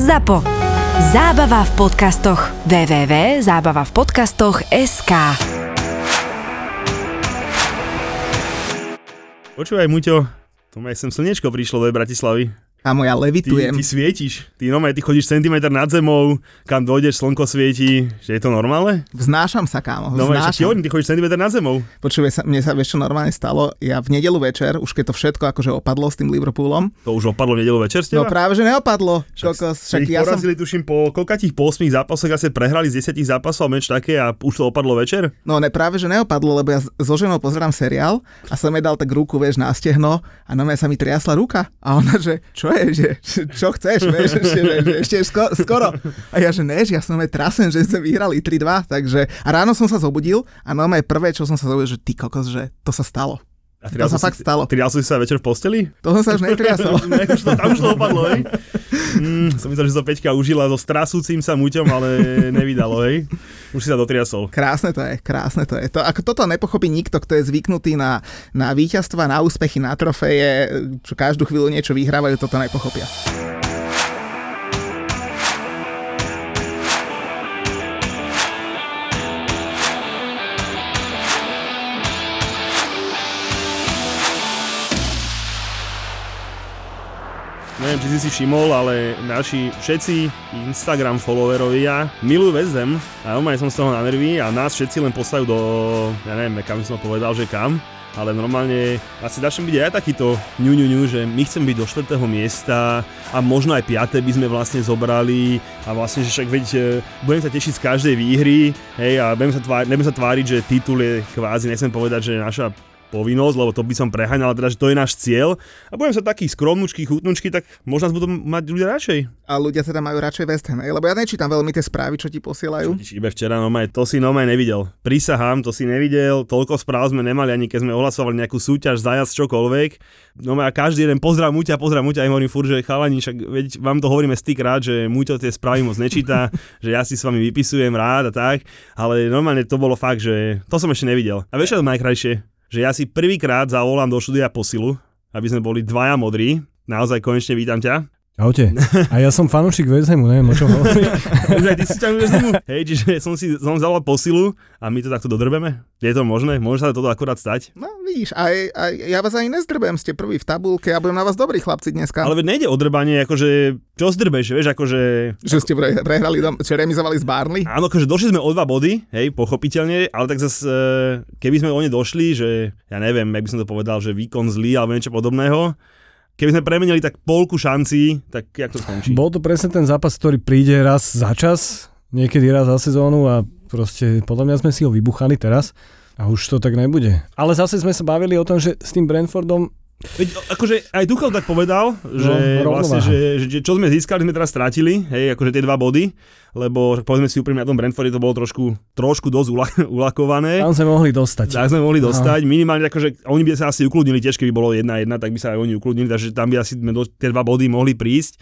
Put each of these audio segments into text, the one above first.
ZAPO. Zábava v podcastoch. www.zábavavpodcastoch.sk Počúvaj, Muťo, to ma sem slnečko prišlo do Bratislavy. Kámo, ja Ty, levitujem. ty svietíš. Ty no, ty chodíš centimetr nad zemou, kam dojdeš, slnko svieti. Že je to normálne? Vznášam sa, kámo. No, však Vznášam. hovorím, ty chodíš centimetr nad zemou. Sa, mne sa vieš, čo normálne stalo. Ja v nedelu večer, už keď to všetko akože opadlo s tým Liverpoolom, To už opadlo v nedelu večer z no práve, že neopadlo. Kokos, však ich ja som... porazili, tuším, po koľkatých po 8 zápasoch asi prehrali z 10 zápasov a meč také a už to opadlo večer? No ne, práve, že neopadlo, lebo ja so ženou pozerám seriál a som jej dal tak ruku, vieš, na stehno a na mňa sa mi triasla ruka. A ona, že čo je, že čo chceš, vieš, ešte, že, že ešte sko- skoro. A ja, že ne, ja som aj trasem, že sme vyhrali 3-2, takže a ráno som sa zobudil a no prvé, čo som sa zobudil, že ty kokos, že to sa stalo. A To sa si- fakt stalo. Trial si sa večer v posteli? To som sa už netriasol. ne, už to, tam už to opadlo, hej? Mm, som myslel, že to Peťka užila so strasúcim sa muťom, ale nevydalo, hej? Už si sa dotriasol. Krásne to je, krásne to je. To, ako toto nepochopí nikto, kto je zvyknutý na, na víťazstva, na úspechy, na trofeje, čo každú chvíľu niečo vyhrávajú, toto nepochopia. Neviem, či si si všimol, ale naši všetci Instagram followerovia milujú West Ham a normálne som z toho na nervy a nás všetci len poslajú do, ja neviem, kam som povedal, že kam, ale normálne asi začnem byť aj takýto ňu, ňu, ňu, že my chcem byť do 4. miesta a možno aj 5. by sme vlastne zobrali a vlastne, že však veď e, budem sa tešiť z každej výhry, hej, a budem sa, tváriť, nebudem sa tváriť, že titul je kvázi, nechcem povedať, že naša povinnosť, lebo to by som preháňal, teda, že to je náš cieľ. A budem sa taký skromnučky, chutnučky, tak možno nás budú mať ľudia radšej. A ľudia teda majú radšej West Ham, hej? lebo ja nečítam veľmi tie správy, čo ti posielajú. Čo šíbe včera, no maj, to si no maj nevidel. Prísahám, to si nevidel, toľko správ sme nemali, ani keď sme ohlasovali nejakú súťaž, zajac, čokoľvek. No a každý jeden pozdrav Muťa, pozdrav Muťa, aj hovorím furt, že chalani, však veď vám to hovoríme stýkrát, že Muťo tie správy moc nečíta, že ja si s vami vypisujem rád a tak, ale normálne to bolo fakt, že to som ešte nevidel. A vieš, čo to najkrajšie? Že ja si prvýkrát zavolám do štúdia posilu, aby sme boli dvaja modrí. Naozaj konečne vítam ťa. Čaute. A ja som fanúšik West Hamu, neviem o čom hovorí. Už aj ty si už Hej, čiže som si som zavolal posilu a my to takto dodrbeme? Je to možné? Môže sa toto akurát stať? No vidíš, aj, aj, ja vás ani nezdrbem, ste prvý v tabulke, ja budem na vás dobrí chlapci dneska. Ale veď nejde o drbanie, akože, čo zdrbeš, vieš, akože... Že ste pre, prehrali, dom, či remizovali z Barney? Áno, akože došli sme o dva body, hej, pochopiteľne, ale tak zase, keby sme o ne došli, že, ja neviem, jak by som to povedal, že výkon zlý alebo niečo podobného, keby sme premenili tak polku šancí, tak jak to skončí? Bol to presne ten zápas, ktorý príde raz za čas, niekedy raz za sezónu a proste podľa mňa sme si ho vybuchali teraz a už to tak nebude. Ale zase sme sa bavili o tom, že s tým Brentfordom Veď, akože aj Tuchel tak povedal, že rovnováha. vlastne, že, že, čo sme získali, sme teraz strátili, hej, akože tie dva body, lebo povedzme si úprimne, na tom Brentforde to bolo trošku, trošku dosť ula, ulakované. tam sme mohli dostať. Tak sme mohli dostať, minimálne akože oni by sa asi ukludnili tiež, keby bolo 1-1, tak by sa aj oni ukludnili, takže tam by asi do, tie dva body mohli prísť.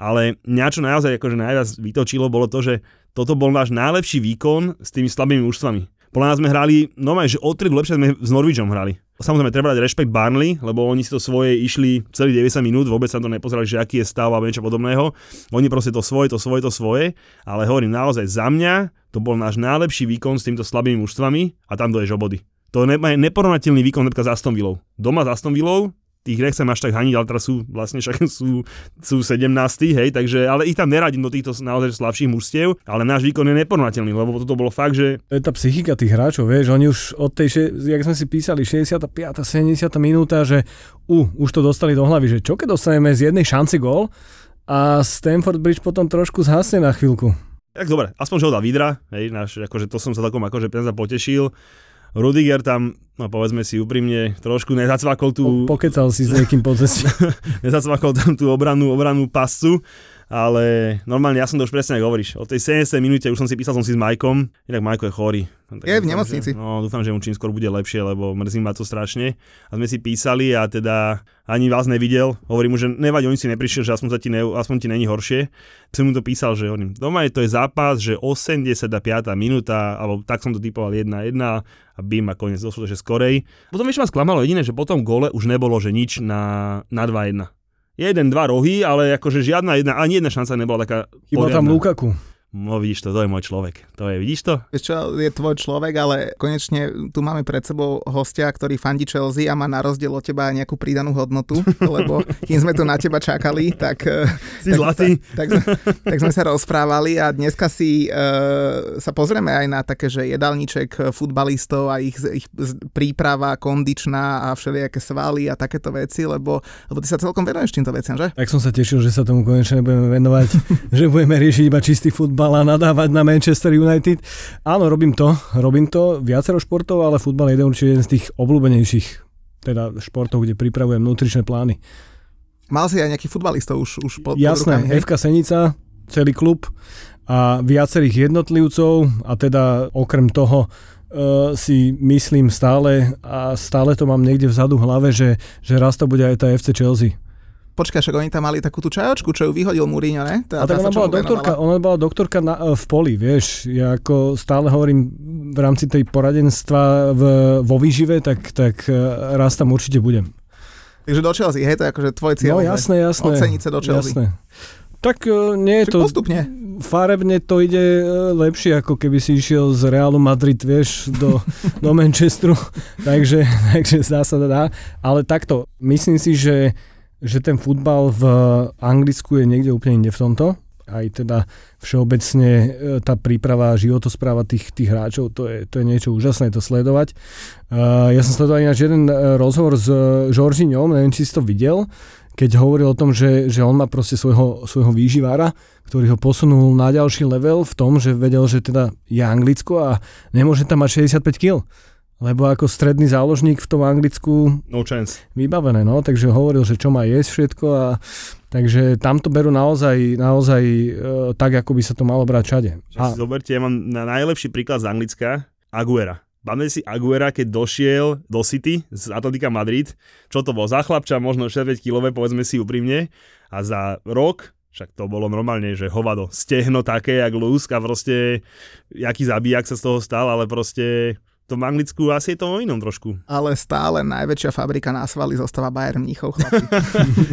Ale mňa čo naozaj akože najviac vytočilo bolo to, že toto bol náš najlepší výkon s tými slabými mužstvami. Podľa nás sme hrali, no že o triedu lepšie sme s Norwichom hrali. Samozrejme, treba dať rešpekt Barnley, lebo oni si to svoje išli celý 90 minút, vôbec sa to nepozerali, že aký je stav a niečo podobného. Oni proste to svoje, to svoje, to svoje, ale hovorím naozaj za mňa, to bol náš najlepší výkon s týmto slabými mužstvami a tam doješ o. To je ne- neporovnateľný výkon napríklad s Aston Villou. Doma s Aston Villou, tých nechcem až tak haniť, ale teraz sú vlastne však sú, sú 17, hej, takže, ale ich tam neradím do týchto naozaj slabších mužstiev, ale náš výkon je neporovnateľný, lebo toto bolo fakt, že To je tá psychika tých hráčov, vieš, oni už od tej, jak sme si písali, 65. 70. minúta, že uh, už to dostali do hlavy, že čo keď dostaneme z jednej šanci gól a Stanford Bridge potom trošku zhasne na chvíľku. Tak dobre, aspoň že ho dá Vidra, hej, náš, akože to som sa takom akože potešil. Rudiger tam, no povedzme si úprimne, trošku nezacvakol tú, Po, pokecal si s niekým po ceste. nezacvakol tam tú obranu, obranu pascu, ale normálne ja som to už presne ako hovoríš. O tej 70. minúte už som si písal som si s Majkom, inak Majko je chorý. Tak Je v dúfam, nemocnici. Že, no dúfam, že mu čím skôr bude lepšie, lebo mrzí ma to strašne. A sme si písali a teda ani vás nevidel. Hovorím mu, že nevadí, on si neprišiel, že aspoň, sa ti ne, aspoň ti není horšie. Som mu to písal, že hovorím, doma je to je zápas, že 85. minúta, alebo tak som to typoval 1-1 a bim a koniec, došlo to, že skorej. Potom ešte ma sklamalo jediné, že po tom gole už nebolo, že nič na, na 2-1. Jeden, dva rohy, ale akože žiadna jedna, ani jedna šanca nebola taká Chyba tam poriadna. Lukaku. No vidíš to, to je môj človek. To je, vidíš to? Vieš čo, je tvoj človek, ale konečne tu máme pred sebou hostia, ktorý fandí Chelsea a má na rozdiel od teba nejakú pridanú hodnotu, lebo kým sme tu na teba čakali, tak, eh, Si zlatý. tak, tak, tak sme sa rozprávali a dneska si uh, sa pozrieme aj na také, že jedálniček futbalistov a ich, ich príprava kondičná a všelijaké svaly a takéto veci, lebo, lebo ty sa celkom venuješ týmto veciam, že? Tak som sa tešil, že sa tomu konečne budeme venovať, že budeme riešiť iba čistý futbal a nadávať na Manchester United. Áno, robím to, robím to, viacero športov, ale futbal je jeden určite jeden z tých obľúbenejších teda športov, kde pripravujem nutričné plány. Mal si aj nejakých futbalistov už, už pod, pod Jasné, rukami, hej? FK Senica, celý klub a viacerých jednotlivcov a teda okrem toho uh, si myslím stále a stále to mám niekde vzadu v hlave, že, že raz to bude aj tá FC Chelsea. Počkaj, však oni tam mali takú tú čajočku, čo ju vyhodil Mourinho, ne? Tá, A tak tá ona bola, doktorka, ona bola doktorka na, v poli, vieš. Ja ako stále hovorím v rámci tej poradenstva v, vo výžive, tak, tak eh, raz tam určite budem. Takže do Chelsea, hej, to je akože tvoj cieľ. No jasné, jasné. Oceniť sa do Chelsea. Jasné. Tak eh, nie je to... postupne. Farebne to ide lepšie, ako keby si išiel z Realu Madrid, vieš, do, do Manchesteru. takže, takže zdá sa dá. Ale takto, myslím si, že že ten futbal v Anglicku je niekde úplne inde v tomto. Aj teda všeobecne e, tá príprava, životospráva tých, tých hráčov, to je, to je niečo úžasné to sledovať. Uh, ja som sledoval ináč jeden e, rozhovor s Žoržiňom, neviem, či si to videl, keď hovoril o tom, že, že on má proste svojho, svojho výživára, ktorý ho posunul na ďalší level v tom, že vedel, že teda je Anglicko a nemôže tam mať 65 kg. Lebo ako stredný záložník v tom Anglicku No chance. vybavené, no, takže hovoril, že čo má jesť všetko a takže tam to berú naozaj, naozaj e, tak, ako by sa to malo brať všade. A... Zoberte, ja mám na najlepší príklad z Anglicka, Aguera. Pamätáte si Aguera, keď došiel do City z Atletika Madrid, čo to bol za chlapča, možno 65 kilové, povedzme si úprimne, a za rok však to bolo normálne, že hovado, stehno také, jak lúsk a proste, jaký zabijak sa z toho stal, ale proste v tom Anglicku asi je to o inom trošku. Ale stále najväčšia fabrika na svaly zostáva Bayern Mníchov, chlapi.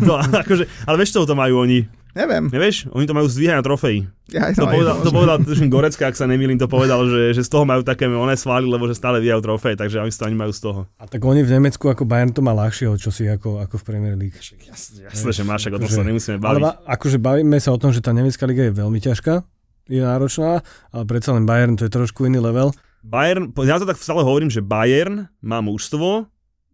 to, akože, ale vieš, čo to majú oni? Neviem. Nevieš? Oni to majú zdvíhať na trofej. Ja, To no, povedal, to povedal tuším, Gorecka, ak sa nemýlim, to povedal, že, že z toho majú také oné svaly, lebo že stále vyjajú trofej, takže oni to ani majú z toho. A tak oni v Nemecku ako Bayern to má ľahšie, čo si ako, ako v Premier League. Jasne, jasne že máš, o tom Akože- sa nemusíme Ale baviť. ba, akože bavíme sa o tom, že tá nemecká liga je veľmi ťažká, je náročná, ale predsa len Bayern to je trošku iný level. Bayern, ja to tak stále hovorím, že Bayern má mužstvo,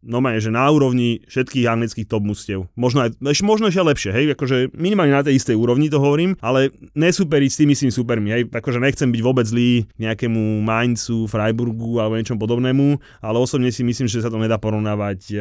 no že na úrovni všetkých anglických top mužstiev. Možno, aj, možno ešte lepšie, hej, akože minimálne na tej istej úrovni to hovorím, ale nesuperiť s tými tými supermi, hej, akože nechcem byť vôbec zlý nejakému Mainzu, Freiburgu alebo niečom podobnému, ale osobne si myslím, že sa to nedá porovnávať e,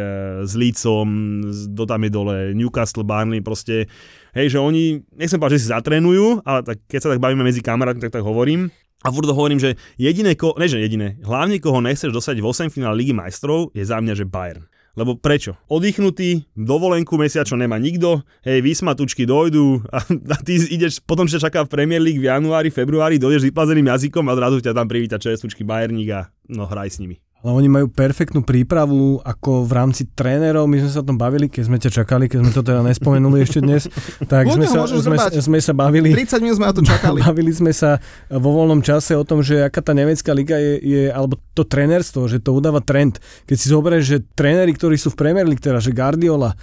s Lícom, s dotami dole, Newcastle, Barnley, proste, hej, že oni, nechcem povedať, že si zatrénujú, ale tak, keď sa tak bavíme medzi kamarátmi, tak tak hovorím, a furt hovorím, že jediné, ko, ne že jediné, hlavne koho nechceš dostať v 8 finále Ligy majstrov je za mňa, že Bayern. Lebo prečo? Oddychnutý, dovolenku mesiačo nemá nikto, hej, vysmatučky dojdú a, a ty ideš, potom čo čaká v Premier League v januári, februári, dojdeš vyplazeným jazykom a zrazu ťa tam privíta čerstvučky Bayerník a no hraj s nimi. Ale oni majú perfektnú prípravu ako v rámci trénerov. My sme sa o tom bavili, keď sme ťa čakali, keď sme to teda nespomenuli ešte dnes. Tak sme sa, sme, sme sa bavili. 30 minút sme na to čakali. Bavili sme sa vo voľnom čase o tom, že aká tá nemecká liga je, je alebo to trenerstvo, že to udáva trend. Keď si zoberieš, že tréneri, ktorí sú v Premier League, teda, že Guardiola,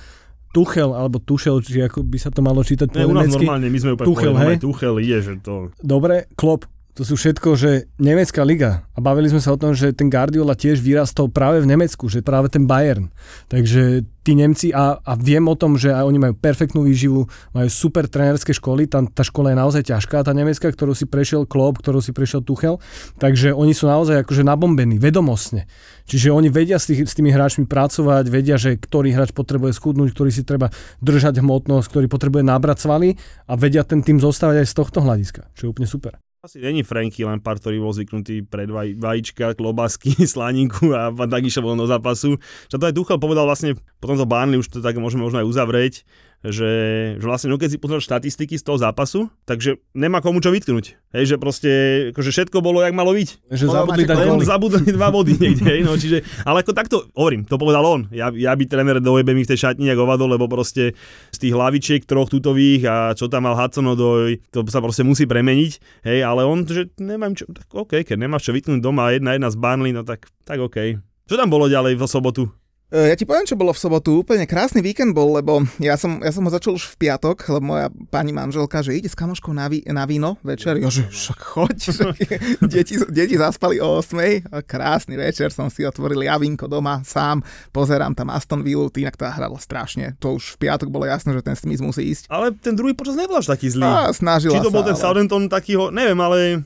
Tuchel, alebo Tuchel, či ako by sa to malo čítať po Ne, u nás nemecky. normálne, my sme úplne Tuchel, povedali, hej? Tuchel ide, že to... Dobre, Klopp, to sú všetko, že nemecká liga. A bavili sme sa o tom, že ten Guardiola tiež vyrastol práve v Nemecku, že práve ten Bayern. Takže tí Nemci, a, a viem o tom, že aj oni majú perfektnú výživu, majú super trénerské školy, tam tá škola je naozaj ťažká, tá nemecká, ktorú si prešiel Klopp, ktorú si prešiel Tuchel. Takže oni sú naozaj akože nabombení, vedomostne. Čiže oni vedia s, tých, s tými hráčmi pracovať, vedia, že ktorý hráč potrebuje schudnúť, ktorý si treba držať hmotnosť, ktorý potrebuje nabrať svaly a vedia ten tým zostávať aj z tohto hľadiska, čo je úplne super. Asi není Franky Lampard, ktorý bol zvyknutý pred vaj, vajíčka, klobásky, slaninku a tak išiel do zápasu. Čo to aj Tuchel povedal vlastne, potom to Barnley už to tak môžeme možno aj uzavrieť, že, že vlastne no keď si pozrel štatistiky z toho zápasu, takže nemá komu čo vytknúť. Hej, že proste akože všetko bolo, jak malo byť. Že zabudli dať Len zabudli dva body niekde, hej, no, čiže, ale ako takto, hovorím, to povedal on. Ja, ja by tréner dojebe mi v tej šatni jak ovado, lebo proste z tých hlavičiek troch tutových a čo tam mal Hudson-Odoj, to sa proste musí premeniť, hej, ale on, že nemám čo, tak OK, keď nemáš čo vytknúť doma, jedna jedna z Burnley, no tak, tak OK. Čo tam bolo ďalej v sobotu? E, Ja ti poviem, čo bolo v sobotu. Úplne krásny víkend bol, lebo ja som, ja som ho začal už v piatok, lebo moja pani manželka, že ide s kamoškou na, ví, na víno večer. Ja, že však choď. Deti, deti zaspali o 8. A krásny večer som si otvoril javínko doma sám. Pozerám tam Aston Villa, inak tá hrala strašne. To už v piatok bolo jasné, že ten Smith musí ísť. Ale ten druhý počas nebol až taký zlý. A snažila Či to bol sa, ten ale- Southampton takýho, neviem, ale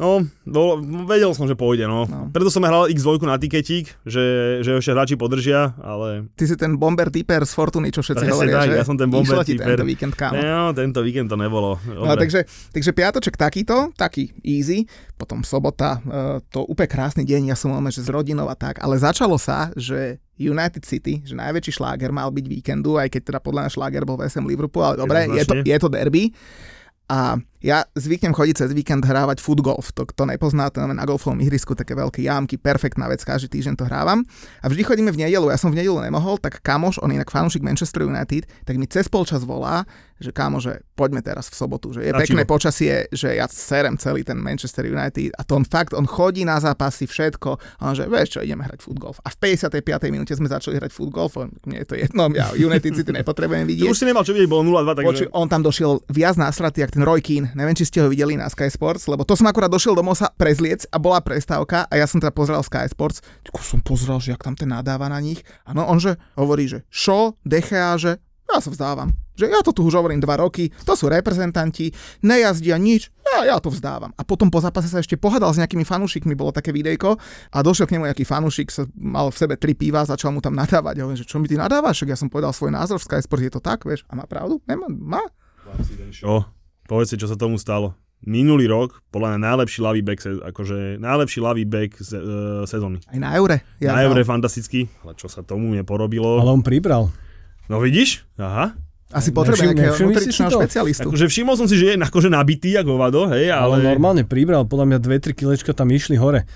no, bol, vedel som, že pôjde, no. No. Preto som hral X2 na tiketík, že, že ešte hráči podržia, ale Ty si ten bomber typer z Fortuny, čo všetci Presne hovoria, tak, že ja som ten bomber typer. tento víkend, kámo. no, tento víkend to nebolo. No, takže, takže piatoček takýto, taký easy, potom sobota, e, to úplne krásny deň, ja som máme, že s rodinou a tak, ale začalo sa, že United City, že najväčší šláger mal byť víkendu, aj keď teda podľa mňa šláger bol v SM Liverpool, ale dobre, je to, je to derby. A ja zvyknem chodiť cez víkend hrávať foot golf. To, kto nepozná, to na golfovom ihrisku také veľké jámky, perfektná vec, každý týždeň to hrávam. A vždy chodíme v nedelu, ja som v nedelu nemohol, tak kamoš, on inak fanúšik Manchester United, tak mi cez polčas volá, že kámo, že poďme teraz v sobotu, že je pekné počasie, že ja serem celý ten Manchester United a to on fakt, on chodí na zápasy, všetko, a on že vieš čo, ideme hrať foot golf. A v 55. minúte sme začali hrať foot golf, mne je to jedno, ja United City nepotrebujem vidieť. už si nemal čo vidieť, bolo 0-2, takže... On tam došiel viac násratý, jak ten Roy Keane. Neviem, či ste ho videli na Sky Sports, lebo to som akurát došiel domov sa prezliec a bola prestávka a ja som teda pozeral Sky Sports. Tako som pozeral, že jak tam ten nadáva na nich. Áno, on že hovorí, že šo, Dechea, že ja sa vzdávam. Že ja to tu už hovorím dva roky, to sú reprezentanti, nejazdia nič, ja, ja to vzdávam. A potom po zápase sa ešte pohádal s nejakými fanúšikmi, bolo také videjko a došiel k nemu nejaký fanúšik, mal v sebe tri piva, začal mu tam nadávať. Ja hovorím, že čo mi ty nadávaš? Ja som povedal svoj názor v Sky Sports, je to tak, vieš? A má pravdu? Nemá, má. Čo? Povedz si, čo sa tomu stalo. Minulý rok, podľa mňa najlepší ľavý back, akože najlepší ľavý back se, uh, sezóny. Aj na eure. Ja na Eure fantastický, ale čo sa tomu neporobilo. Ale on pribral. No vidíš? Aha. Asi potrebuje nejakého nutričného špecialistu. Akože všimol som si, že je akože nabitý ako vado, hej, Ale, ale... normálne pribral, podľa mňa 2-3 kilečka tam išli hore.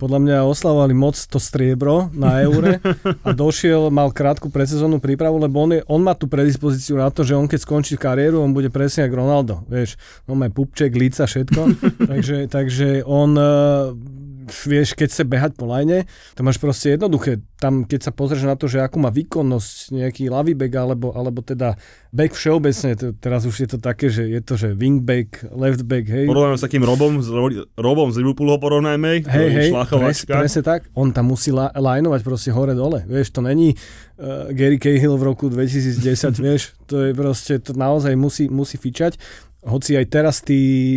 Podľa mňa oslavovali moc to striebro na eure a došiel, mal krátku predsezónnu prípravu, lebo on, je, on má tú predispozíciu na to, že on keď skončí kariéru, on bude presne ako Ronaldo, vieš. On má pupček, líca, všetko. takže, takže on, uh, vieš, keď chce behať po lajne, to máš proste jednoduché. Tam, keď sa pozrieš na to, že akú má výkonnosť nejaký ľavý back, alebo, alebo teda back všeobecne, to, teraz už je to také, že je to, že wingback, left back, hej. Porovnáme s takým Robom, s Ro- Robom z Liverpoolu ho porovnajme, Hej, hej, pres, presne tak. On tam musí la, lajnovať proste hore-dole. Vieš, to není uh, Gary Cahill v roku 2010, vieš, to je proste, to naozaj musí, musí fičať. Hoci aj teraz tí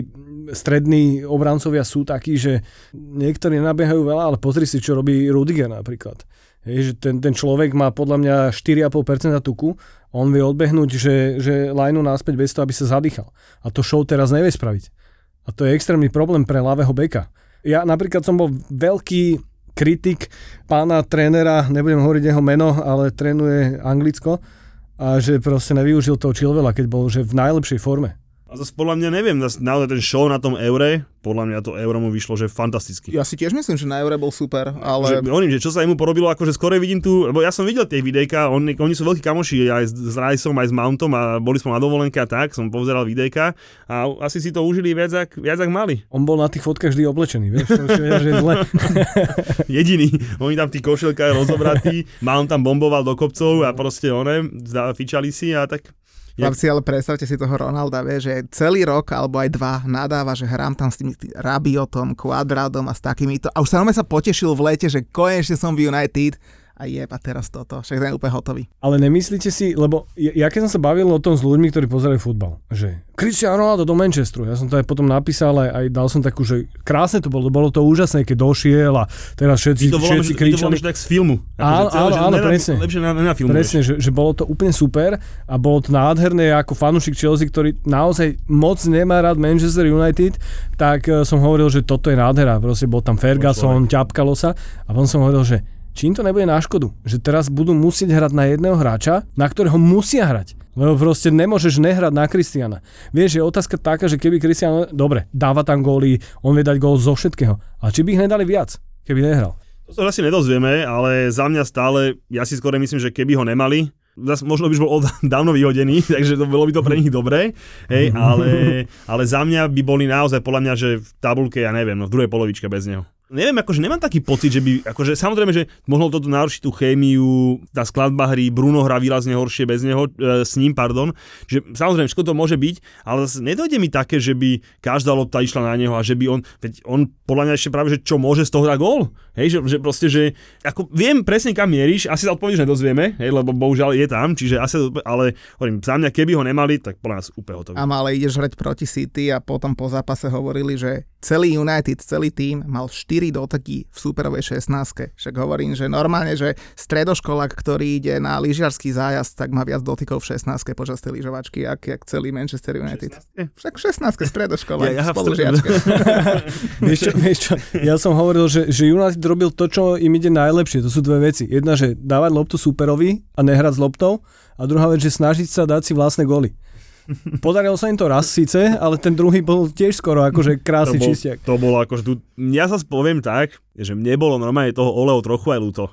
strední obrancovia sú takí, že niektorí nabiehajú veľa, ale pozri si, čo robí Rudiger napríklad. Hej, že ten, ten človek má podľa mňa 4,5% tuku, on vie odbehnúť, že, že lajnu naspäť bez toho, aby sa zadýchal. A to show teraz nevie spraviť. A to je extrémny problém pre ľavého beka. Ja napríklad som bol veľký kritik pána trénera, nebudem hovoriť jeho meno, ale trénuje Anglicko a že proste nevyužil toho Chilvela, keď bol že v najlepšej forme. A zase podľa mňa neviem, naozaj ten show na tom eure, podľa mňa to euro mu vyšlo, že fantasticky. Ja si tiež myslím, že na eure bol super, Ale... Že, hovorím, že čo sa jemu porobilo, akože skore vidím tu, lebo ja som videl tie videjka, on, oni sú veľkí kamoši aj s, s Riceom, aj s Mountom a boli sme na dovolenke a tak, som pozeral videjka a asi si to užili viac, ak, viac ak mali. On bol na tých fotkách vždy oblečený, vieš, to už je, že je zle. Jediný, oni tam v tých košelkách rozobratí, Mount tam bomboval do kopcov a proste one, fičali si a tak Chlapci, ale predstavte si toho Ronalda, vie, že celý rok alebo aj dva nadáva, že hrám tam s tým Rabiotom, Quadradom a s takýmito. A už sa sa potešil v lete, že konečne som v United a jeba teraz toto, však ten je úplne hotový. Ale nemyslíte si, lebo ja ja keď som sa bavil o tom s ľuďmi, ktorí pozerajú futbal, že Cristiano Ronaldo do Manchesteru, ja som to aj potom napísal, aj, aj dal som takú, že krásne to bolo, bolo to úžasné, keď došiel a teraz všetci, to všetci že, my to kričali. že tak z filmu. Áno, celé, áno, áno, nena- presne. Lepšie na, nenafilmuješ. Presne, že, že bolo to úplne super a bolo to nádherné ako fanúšik Chelsea, ktorý naozaj moc nemá rád Manchester United, tak eh, som hovoril, že toto je nádhera. Proste bol tam Ferguson, ťapkalo sa a potom som hovoril, že či im to nebude na škodu, že teraz budú musieť hrať na jedného hráča, na ktorého musia hrať. Lebo proste nemôžeš nehrať na Kristiana. Vieš, je otázka taká, že keby Kristian, dobre, dáva tam góly, on vie dať gól zo všetkého. A či by ich nedali viac, keby nehral? To sa asi nedozvieme, ale za mňa stále, ja si skôr myslím, že keby ho nemali, zas možno by bol od- dávno vyhodený, takže to bolo by to pre nich dobré, hej, ale, ale za mňa by boli naozaj podľa mňa, že v tabulke, ja neviem, no v druhej polovičke bez neho. Neviem, akože nemám taký pocit, že by, akože samozrejme, že mohlo toto narušiť tú chémiu, tá skladba hry, Bruno hrá výrazne horšie bez neho, e, s ním, pardon, že samozrejme, všetko to môže byť, ale zase nedojde mi také, že by každá lopta išla na neho a že by on, veď on podľa mňa ešte práve, že čo môže z toho hrať gól, hej, že, že proste, že ako viem presne kam mieríš, asi sa odpovedíš nedozvieme, hej, lebo bohužiaľ je tam, čiže asi, ale hovorím, za mňa, keby ho nemali, tak podľa nás úplne hotový. A ale ideš hrať proti City a potom po zápase hovorili, že celý United, celý tým mal 4 dotaky v superovej 16. Však hovorím, že normálne, že stredoškolák, ktorý ide na lyžiarský zájazd, tak má viac dotykov v 16. počas tej lyžovačky, jak, jak celý Manchester United. 16? Však 16. stredoškolák, Ja- ja spolužiačka. vieš, čo, vieš čo, ja som hovoril, že, že United robil to, čo im ide najlepšie. To sú dve veci. Jedna, že dávať loptu superovi a nehrať s loptou. A druhá vec, že snažiť sa dať si vlastné góly. Podarilo sa im to raz síce, ale ten druhý bol tiež skoro akože krásny to bol, čistiak. To bolo akože tu, ja sa poviem tak, že mne bolo normálne toho Oleo trochu aj ľúto.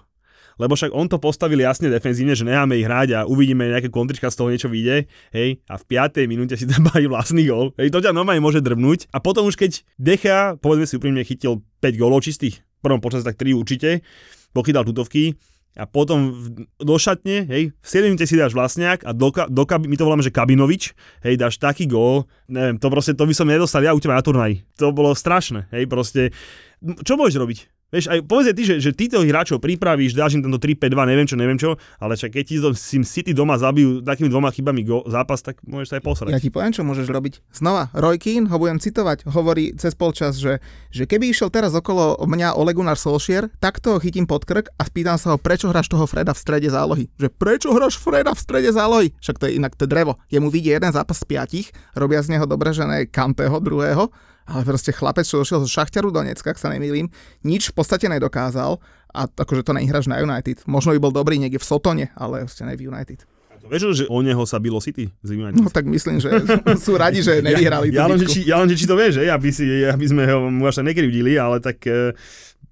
Lebo však on to postavil jasne defenzívne, že necháme ich hrať a uvidíme nejaké kontrička z toho niečo vyjde, hej, a v 5. minúte si tam baví vlastný gól, hej, to ťa normálne môže drbnúť. A potom už keď Decha, povedzme si úprimne, chytil 5 gólov čistých, v prvom počase tak 3 určite, pochytal tutovky, a potom do šatne, hej, v 7 minúte si dáš vlastňák a do, do my to voláme, že Kabinovič, hej, dáš taký gól, neviem, to proste, to by som nedostal ja u teba na turnaji. To bolo strašné, hej, proste, čo môžeš robiť? Vieš, aj povedz ty, že, že týchto hráčov pripravíš, dáš im tento 3-5-2, neviem čo, neviem čo, ale však keď ti Sim City doma zabijú takými dvoma chybami go, zápas, tak môžeš sa aj posrať. Ja ti poviem, čo môžeš robiť. Znova, Roy Keane, ho budem citovať, hovorí cez polčas, že, že keby išiel teraz okolo mňa Ole Solskjaer, tak to chytím pod krk a spýtam sa ho, prečo hráš toho Freda v strede zálohy. Že prečo hráš Freda v strede zálohy? Však to je inak to drevo. Jemu vidie jeden zápas z piatich, robia z neho dobre, že ne Kanteho druhého, ale proste chlapec, čo došiel zo Šachťaru Donecka, ak sa nemýlim, nič v podstate nedokázal a akože to nehráš na United. Možno by bol dobrý niekde v Sotone, ale ste ne v United. Vieš, že o neho sa bilo City z United? No tak myslím, že sú radi, že nevyhrali ja, ja, len, že či, ja len, že či to vieš, že? Aby, si, aby sme ho mu až tak nekrivdili, ale tak, e,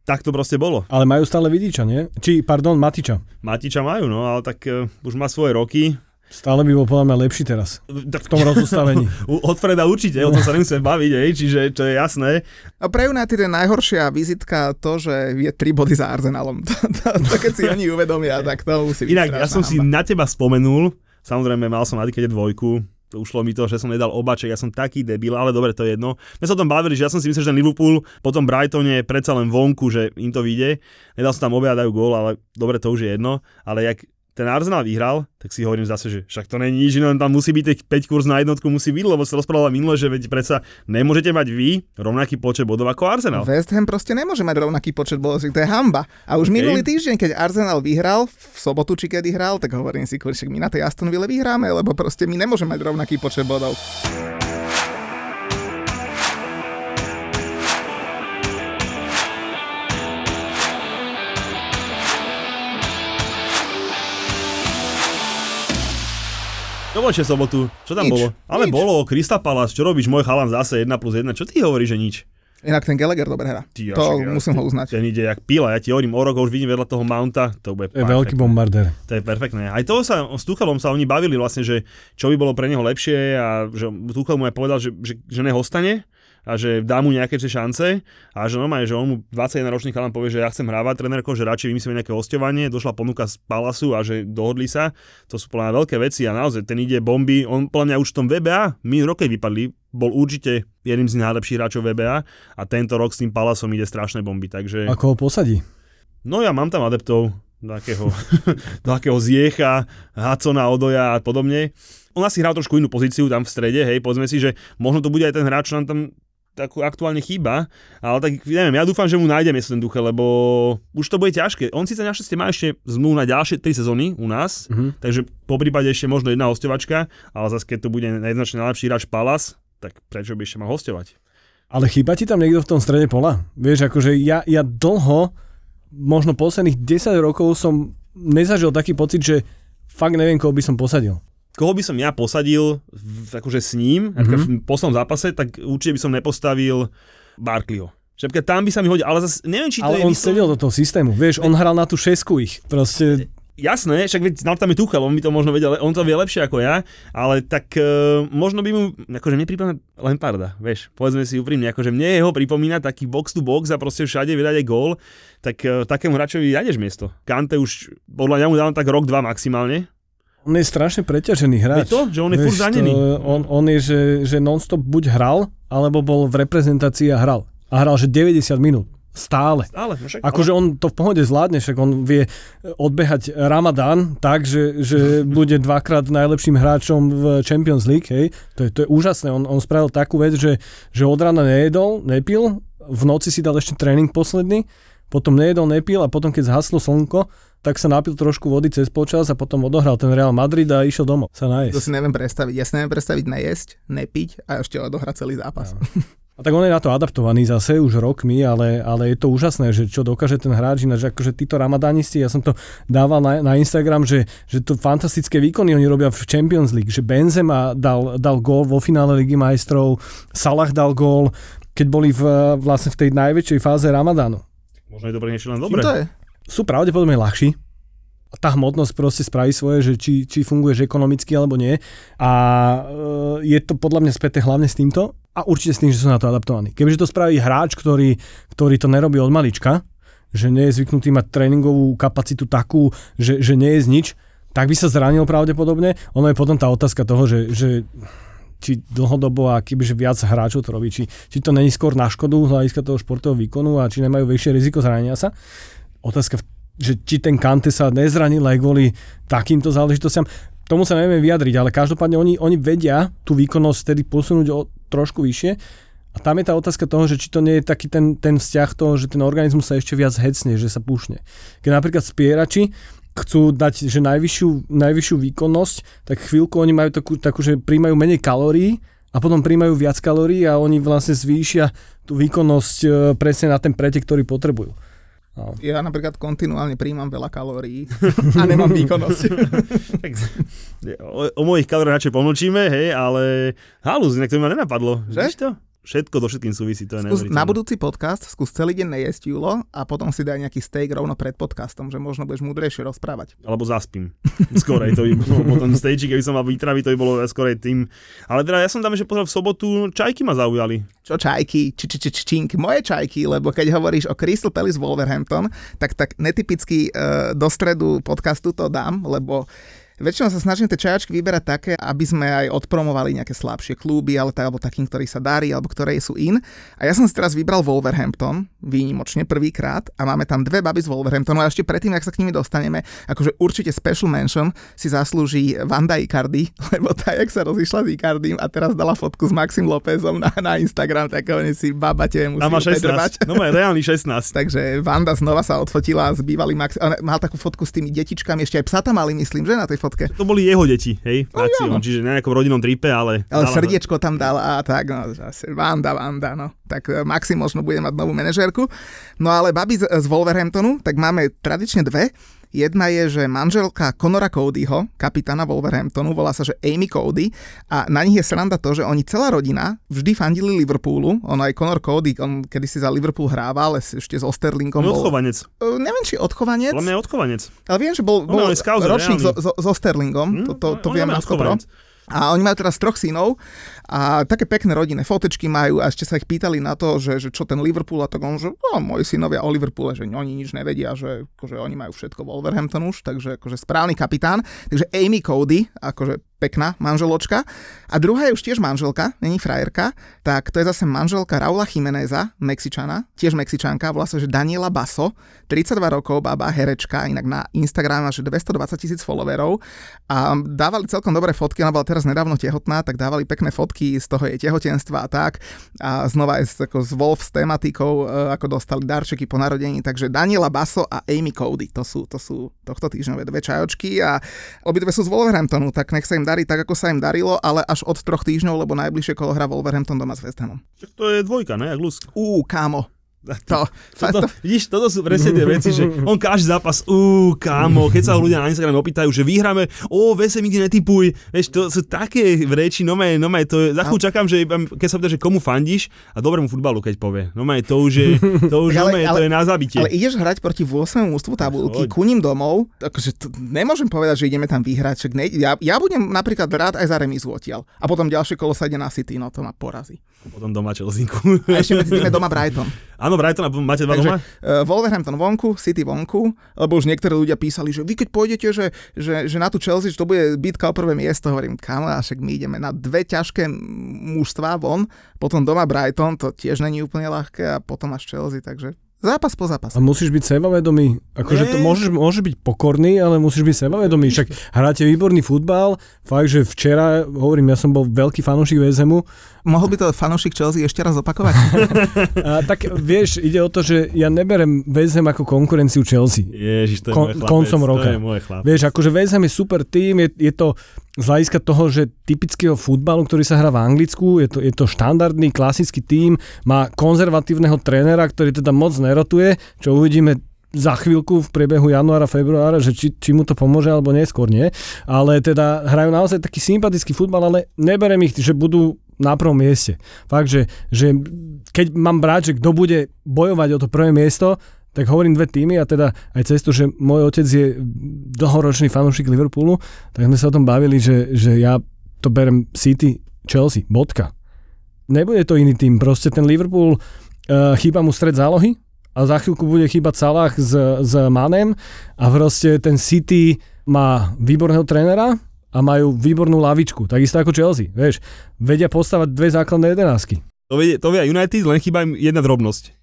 tak to proste bolo. Ale majú stále Vidiča, nie? Či, pardon, Matiča. Matiča majú, no, ale tak e, už má svoje roky. Stále by bol podľa mňa lepší teraz. Tak V tom rozostavení. Od Freda určite, o tom sa nemusíme baviť, hej, čiže to je jasné. A pre United je najhoršia vizitka to, že je 3 body za Arsenalom. To, to, to keď si oni uvedomia, tak to musí byť Inak, ja som si na teba spomenul, samozrejme mal som na Dikede dvojku, to ušlo mi to, že som nedal obaček, ja som taký debil, ale dobre, to je jedno. My sa o tom bavili, že ja som si myslel, že ten Liverpool po tom Brightone je predsa len vonku, že im to vyjde. Nedal som tam obe a dajú gól, ale dobre, to už je jedno. Ale jak ten Arsenal vyhral, tak si hovorím zase, že však to není nič, len tam musí byť tých 5 kurz na jednotku musí byť, lebo sa rozprával minule, že veď predsa nemôžete mať vy rovnaký počet bodov ako Arsenal. West Ham proste nemôže mať rovnaký počet bodov, to je hamba. A už Okay. minulý týždeň, keď Arsenal vyhral, v sobotu či kedy hral, tak hovorím si, kurček, my na tej Aston Ville vyhráme, lebo proste my nemôžeme mať rovnaký počet bodov. Ešte sobotu. Čo tam Nič, bolo? Ale nič. bolo, Krista Palace, čo robíš, môj chalan zase 1 plus 1. Čo ty hovoríš, že nič? Inak ten Gallagher dobre hrá. Ty, To však ja- musím ho uznať. Ten ide jak pila, ja ti hovorím o rok, už vidím vedľa toho Mounta, to bude To je veľký perfektné. bombardér. To je perfektné. Aj toho sa, s Tuchelom sa oni bavili vlastne, že čo by bolo pre neho lepšie a že Tuchel mu aj povedal, že, že, že nehostane a že dá mu nejaké tie šance a že normálne, že on mu 21 ročný chalan povie, že ja chcem hrávať trénerko, že radšej vymyslíme nejaké hostovanie, došla ponuka z Palasu a že dohodli sa. To sú podľa mňa veľké veci a naozaj ten ide bomby. On podľa mňa už v tom VBA minulý rok, keď vypadli, bol určite jedným z najlepších hráčov VBA a tento rok s tým Palasom ide strašné bomby, takže... Ako ho posadí? No ja mám tam adeptov, takého, takého Ziecha, Hacona, Odoja a podobne. On asi hral trošku inú pozíciu tam v strede, hej, povedzme si, že možno to bude aj ten hráč, čo nám tam takú aktuálne chýba, ale tak neviem, ja dúfam, že mu nájdeme ten duche, lebo už to bude ťažké. On síce našťastie má ešte zmluvu na ďalšie 3 sezóny u nás, Mhm. takže po prípade ešte možno jedna hostovačka, ale zase keď to bude jednoznačne najlepší hráč Palas, tak prečo by ešte mal hostovať? Ale chýba ti tam niekto v tom strede pola? Vieš, akože ja, ja dlho možno posledných 10 rokov som nezažil taký pocit, že fakt neviem, koho by som posadil. Koho by som ja posadil v, akože s ním, mm-hmm. v poslednom zápase, tak určite by som nepostavil Barkleyho. Že tam by sa mi hodil, ale zase neviem, či to Ale je on vyslovene- sedel do toho systému, vieš, on hral na tú šesku ich. Proste Jasné, však veď znal tam je Tuchel, on by to možno vedel, on to vie lepšie ako ja, ale tak uh, možno by mu, akože mne pripomína Lemparda, vieš, povedzme si úprimne, akože mne jeho pripomína taký box to box a proste všade vydať aj gól, tak uh, takému hráčovi nájdeš miesto. Kante už, podľa mňa mu dávam tak rok, dva maximálne. On je strašne preťažený hráč. Je to, že on je furt zranený. On, on je, že, že non-stop buď hral, alebo bol v reprezentácii a hral. A hral, že 90 minút. Stále. Ale, no však, Akože on to v pohode zvládne, však on vie odbehať Ramadán tak, že, že bude dvakrát najlepším hráčom v Champions League, hej. To je, to je úžasné. On, on spravil takú vec, že, že od rána nejedol, nepil, v noci si dal ešte tréning posledný, potom nejedol, nepil a potom keď zhaslo slnko, tak sa napil trošku vody cez počas a potom odohral ten Real Madrid a išiel domov sa To najesť. si neviem predstaviť. Ja si neviem predstaviť nejesť, nepiť a ešte odohrať celý zápas. A tak on je na to adaptovaný zase už rokmi, ale, ale je to úžasné, že čo dokáže ten hráč, ináč akože títo ramadánisti, ja som to dával na, na Instagram, že, že to fantastické výkony oni robia v Champions League, že Benzema dal, dal gól vo finále Ligy majstrov, Salah dal gól, keď boli v, vlastne v tej najväčšej fáze Ramadánu. Možno je to pre niečo len Čím dobre. to je? Sú pravdepodobne ľahší, tá hmotnosť proste spraví svoje, že či, či funguješ ekonomicky alebo nie. A e, je to podľa mňa späté hlavne s týmto a určite s tým, že sú na to adaptovaní. Kebyže to spraví hráč, ktorý, ktorý to nerobí od malička, že nie je zvyknutý mať tréningovú kapacitu takú, že, že nie je z nič, tak by sa zranil pravdepodobne. Ono je potom tá otázka toho, že, že či dlhodobo a kebyže viac hráčov to robí, či, či to není skôr na škodu z hľadiska toho športového výkonu a či nemajú väčšie riziko zranenia sa. Otázka, že či ten Kante sa nezranil aj kvôli takýmto záležitostiam, tomu sa nevieme vyjadriť, ale každopádne oni, oni vedia tú výkonnosť tedy posunúť o trošku vyššie a tam je tá otázka toho, že či to nie je taký ten, ten vzťah toho, že ten organizmus sa ešte viac hecne, že sa púšne. Keď napríklad spierači chcú dať že najvyššiu, najvyššiu výkonnosť, tak chvíľku oni majú takú, takú, že príjmajú menej kalórií a potom príjmajú viac kalórií a oni vlastne zvýšia tú výkonnosť e, presne na ten pretek, ktorý potrebujú. No. Ja napríklad kontinuálne príjmam veľa kalórií a nemám výkonnosť. Tak, o, o mojich kaloriách radšej pomlčíme, hej, ale halus, inak to mi ma nenapadlo. Že? Vidíš to? Všetko do všetkým súvisí, to je Skús, na budúci podcast skús celý deň nejesť Julo a potom si daj nejaký steak rovno pred podcastom, že možno budeš múdrejšie rozprávať. Alebo zaspím. Skorej to by bolo po tom stage, keby som mal výtravy, to by bolo skorej tým. Ale teda ja som tam ešte pozrel v sobotu, čajky ma zaujali. Čo čajky, či, či, či, či, čink, moje čajky, lebo keď hovoríš o Crystal Palace Wolverhampton, tak, tak netypicky uh, do stredu podcastu to dám, lebo Väčšinou sa snažím tie čajačky vyberať také, aby sme aj odpromovali nejaké slabšie kluby, ale tak, alebo takým, ktorí sa darí, alebo ktoré sú in. A ja som si teraz vybral Wolverhampton, výnimočne prvýkrát, a máme tam dve baby z Wolverhamptonu a ešte predtým, ak sa k nimi dostaneme, akože určite special mention si zaslúži Vanda Icardi, lebo tá, jak sa rozišla s Icardim a teraz dala fotku s Maxim Lópezom na, na Instagram, tak oni si babate musí má upedrovať. 16. No má reálny 16. Takže Vanda znova sa odfotila s bývalým Max... Mal takú fotku s tými detičkami, ešte aj psa tam mali, myslím, že na tej fotke. To boli jeho deti, hej, v akcii, áno. čiže na nejakom rodinnom tripe, ale... Ale dala- srdiečko tam dal a tak, no, zase Vanda, Vanda, no. Tak e, Maxi možno bude mať novú manažérku. No ale baby z, z Wolverhamptonu, tak máme tradične dve. Jedna je, že manželka Conora Codyho, kapitána Wolverhamptonu, volá sa, že Amy Cody a na nich je sranda to, že oni celá rodina vždy fandili Liverpoolu. On aj Conor Cody, on kedysi za Liverpool hrával, ale ešte s Osterlingom No bol... odchovanec. Neviem, či odchovanec. Podľa mňa je odchovanec. Ale viem, že bol, bol skauzer, ročník so, reálny. so, so Sterlingom, Hm, to, to, to on viem na skopro. odchovanec. A oni majú teraz troch synov a také pekné rodinné fotečky majú a ešte sa ich pýtali na to, že, že čo ten Liverpool a tak on, že no, moji synovia o Liverpoole, že oni nič nevedia, že akože oni majú všetko Wolverhampton už, takže akože správny kapitán. Takže Amy Cody, akože pekná manželočka. A druhá je už tiež manželka, není frajerka, tak to je zase manželka Raula Chimeneza, Mexičana, tiež Mexičanka, volá sa, že Daniela Baso, 32 rokov, baba, herečka, inak na Instagram má, že 220 tisíc followerov a dávali celkom dobré fotky, ona bola teraz nedávno tehotná, tak dávali pekné fotky z toho jej tehotenstva a tak a znova aj ako, s Wolf s tematikou, e, ako dostali darčeky po narodení, takže Daniela Baso a Amy Cody, to sú, to sú tohto týždňové dve čajočky a obidve sú z Wolverhamptonu, tak nech sa im darí tak, ako sa im darilo, ale až od troch týždňov, lebo najbližšie kolo hra Wolverhampton doma s West Hamom. To je dvojka, ne, jak Lusk. Ú, kámo, To, Toto, to, vidíš, toto sú presne tie veci, že on každý zápas, ú, kámo, keď sa ho ľudia na Instagrame opýtajú, že vyhráme, ó, vese nikdy netypuj, vieš, to sú také reči, no maj, no maj, to je, za chvíľu čakám, že keď sa pýta, že komu fandíš a dobrému futbalu, keď povie, no maj, to už je, to už ale, ale, to ale- je na zabitie. ale ideš hrať proti 8. ústvu tabulky, ku ním domov, akože to, nemôžem povedať, že ideme tam vyhrať, však ne, ja, ja budem napríklad rád aj za remizu odtiaľ. A potom ďalšie kolo sa ide na City, no to ma porazí. Potom doma Chelsea. A ešte medzi tým je doma Brighton. Áno, Brighton, a máte dva Takže doma? uh, Wolverhampton vonku, City vonku, lebo už niektorí ľudia písali, že vy keď pôjdete, že, že, že na tú Chelsea, že to bude bitka o prvé miesto, hovorím, kamo, a však my ideme na dve ťažké mužstva von, potom doma Brighton, to tiež není úplne ľahké a potom až Chelsea, takže zápas po zápase. A musíš byť sebavedomý. Akože to môžeš, môžeš byť pokorný, ale musíš byť sebavedomý. Však hráte výborný futbal. Fakt, že včera, hovorím, ja som bol veľký fanúšik VSMu. Mohol by to fanúšik Chelsea ešte raz opakovať? A tak vieš, ide o to, že ja neberem VSM ako konkurenciu Chelsea. Ježiš, to je Kon- chlapec, koncom roka. To je môj chlapec. Vieš, akože VSM je super tým, je, je to z hľadiska toho, že typického futbalu, ktorý sa hrá v Anglicku, je to, je to štandardný, klasický tým, má konzervatívneho trénera, ktorý teda moc nerotuje, čo uvidíme za chvíľku v priebehu januára, februára, že či, či mu to pomôže alebo neskôr nie. Ale teda hrajú naozaj taký sympatický futbal, ale neberem ich, že budú na prvom mieste. Fakt, že, že keď mám brať, že kto bude bojovať o to prvé miesto, tak hovorím dve týmy a teda aj cez to, že môj otec je dlhoročný fanúšik Liverpoolu, tak sme sa o tom bavili, že, že ja to berem City, Chelsea, bodka. Nebude to iný tým, proste ten Liverpool uh, chýba mu stred zálohy a za chvíľku bude chýbať Salah s, s Manem a proste ten City má výborného trénera a majú výbornú lavičku, takisto ako Chelsea, vieš. Vedia postavať dve základné jedenásky. To vie, to vie United, len chýba im jedna drobnosť.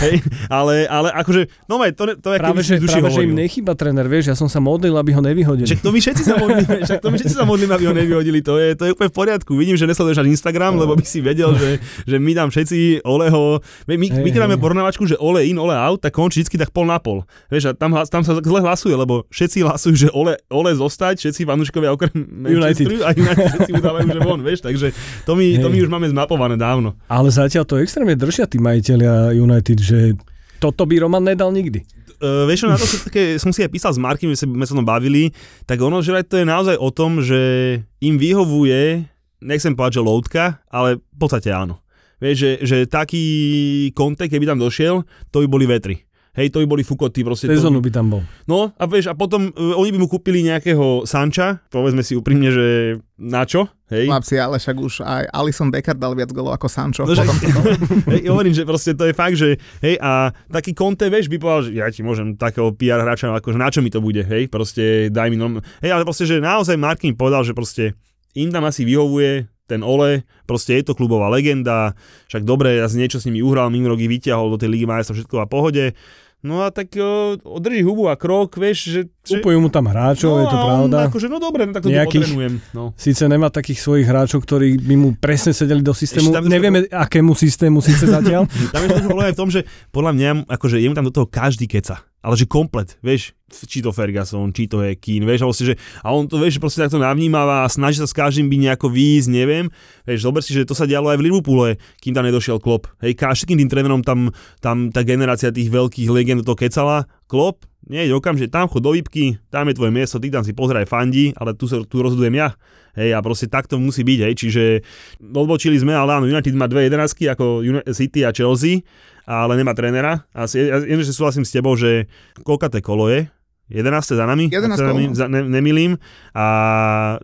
Hej, ale, ale akože, no maj, to, to je Práve, že, práve že im nechýba tréner, vieš, ja som sa modlil, aby ho nevyhodili. Však to my všetci sa modlíme, však to my všetci sa modlíme, aby ho nevyhodili, to je, to je úplne v poriadku. Vidím, že nesleduješ ani Instagram, lebo by si vedel, že, že my tam všetci Oleho, my, my, my Hej, keď dáme porovnávačku, že Ole in, Ole out, tak končí vždy tak pol na pol. Vieš, a tam, tam sa zle hlasuje, lebo všetci hlasujú, že Ole, Ole zostať, všetci fanúšikovia okrem Manchesteru a United všetci mu dávajú, že von, vieš, takže to my, to my už máme zmapované dávno. Ale zatiaľ to extrémne držia tí majiteľia United, že toto by Roman nedal nikdy. Uh, vieš, na to som, také, som si aj písal s Markim, sme sa o tom bavili, tak ono, že to je naozaj o tom, že im vyhovuje, nechcem povedať, že loutka, ale v podstate áno. Vieš, že, že taký kontek, keby tam došiel, to by boli vetri. Hej, to by boli fukoty, proste to, Sezónu by tam bol. No a vieš, a potom uh, oni by mu kúpili nejakého Sanča, povedzme si úprimne, že na čo, hej? Chlapci, ale však už aj Alison Becker dal viac golov ako Sancho. No, že- hej, hovorím, že proste to je fakt, že hej, a taký Conte, vieš, by povedal, že ja ti môžem takého PR hráča, akože na čo mi to bude, hej, proste daj mi norm... Hej, ale proste, že naozaj Markin povedal, že proste im tam asi vyhovuje ten Ole, proste je to klubová legenda, však dobre, ja niečo s nimi uhral, minulý vyťahol do tej ligy majstrov všetko a pohode, no a tak o, drží hubu a krok, vieš, že... Kupujú mu tam hráčov, je to on pravda. Akože, no dobre, no tak to Nejakých- potrenujem. No. Síce nemá takých svojich hráčov, ktorí by mu presne sedeli do systému. Ešte tam to- Nevieme, akému systému síce zatiaľ. Tam je to problém aj v tom, že podľa mňa, akože jemu tam do toho každý keca. Ale že komplet, vieš, či to Ferguson, či to je Keane, vieš, a, vlastne, že, a on to, vieš, proste takto navnímava a snaží sa s každým byť nejako výjsť, neviem. Vieš, zober si, že to sa dialo aj v Liverpoole, kým tam nedošiel Klopp. Hej, ka- všetkým tým trénerom tam, tam tá generácia tých veľkých legend to kecala. Klopp, nie, okamžite tam chod do výpky, tam je tvoje miesto, ty tam si pozeraj fandí, ale tu, sa, tu rozhodujem ja. Hej, a proste takto musí byť, hej, čiže odbočili sme, ale áno, United má dve jedenásky ako City a Chelsea, ale nemá trénera. A ja že súhlasím s tebou, že koľkaté kolo je, 11. za nami, 11 ak sa kolo. nemi- za, ne, nemilím. A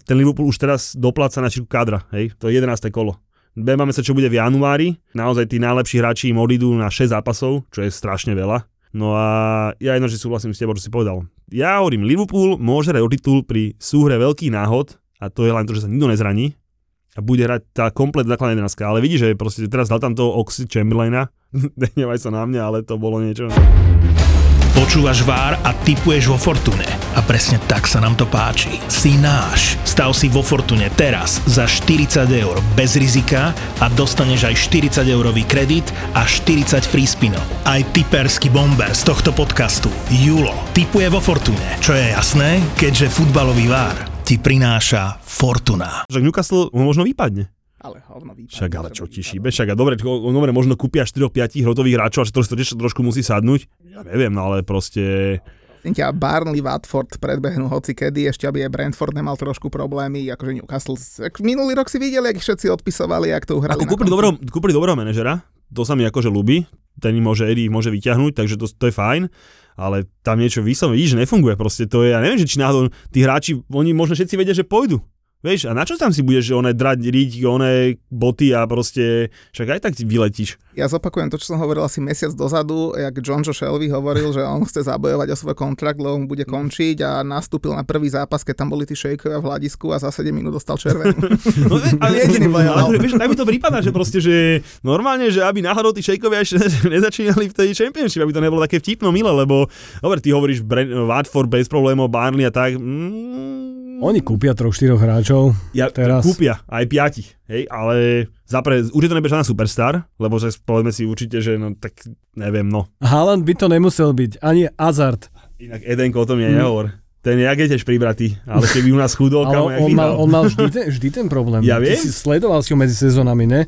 ten Liverpool už teraz dopláca na šírku kádra, hej, to je 11. kolo. Báme sa, čo bude v januári. Naozaj tí najlepší hráči im odídu na 6 zápasov, čo je strašne veľa. No a ja jedno, že súhlasím s tebou, čo si povedal. Ja hovorím, Liverpool môže hrať o titul pri súhre veľkých náhod a to je len to, že sa nikto nezraní a bude hrať tá komplet základná jedenáctka. Ale vidíš, že proste teraz dal tam toho Oxy Chamberlaina, nehnevaj sa na mňa, ale to bolo niečo. Počúvaš VAR a tipuješ vo Fortune. A presne tak sa nám to páči. Si náš. Stav si vo Fortune teraz za 40 eur bez rizika a dostaneš aj 40 eurový kredit a 40 free spinov. Aj typerský bomber z tohto podcastu, Julo, tipuje vo Fortune. Čo je jasné, keďže futbalový VAR ti prináša Fortuna. Že Newcastle možno vypadne. Ale hovno výpadne. Však ale čo ti šíbe, však a dobre, dobre, možno kúpia 4-5 hrotových hráčov a to, to trošku musí sadnúť. Ja neviem, no ale proste... Ťa, Barnley, Watford predbehnú hoci kedy, ešte aby aj Brentford nemal trošku problémy, akože Newcastle, ak minulý rok si videli, ich všetci odpisovali, jak to uhrali Ako kúpili dobrého, kúpili dobrého manažera, to sa mi akože ľúbi, ten môže, Eddie môže vyťahnuť, takže to, to je fajn, ale tam niečo vyslovene, vidíš, nefunguje proste, to je, ja neviem, že či náhodou tí hráči, oni možno všetci vedia, že pôjdu. Vieš, a na čo tam si budeš, že one drať, riť, one boty a proste, však aj tak vyletíš. Ja zopakujem to, čo som hovoril asi mesiac dozadu, jak John Joe Shelby hovoril, že on chce zabojovať o svoj kontrakt, lebo mu bude končiť a nastúpil na prvý zápas, keď tam boli tí šejkovia v hľadisku a za 7 minút dostal červenú. No, ale, Jediný bojoval. ale, vieš, tak mi to prípada, že proste, že normálne, že aby náhodou tí šejkovia ešte nezačínali v tej championship, aby to nebolo také vtipno milé, lebo dobre, ty hovoríš Watford bez problémov, Barnley a tak. Mm, Oni kúpia troch, štyroch hráčov. ja, teraz. kúpia aj piatich, hej, ale zapre, určite to nebude žiadna superstar, lebo že povedzme si určite, že no tak neviem, no. Haaland by to nemusel byť, ani Hazard. Inak Edenko o tom je nehovor. Ten je jak je tiež pribratý, ale keby u nás chudol, Ale on mal, on mal vždy, ten, vždy ten problém. Ja Ty viem. si sledoval si ho medzi sezónami, ne?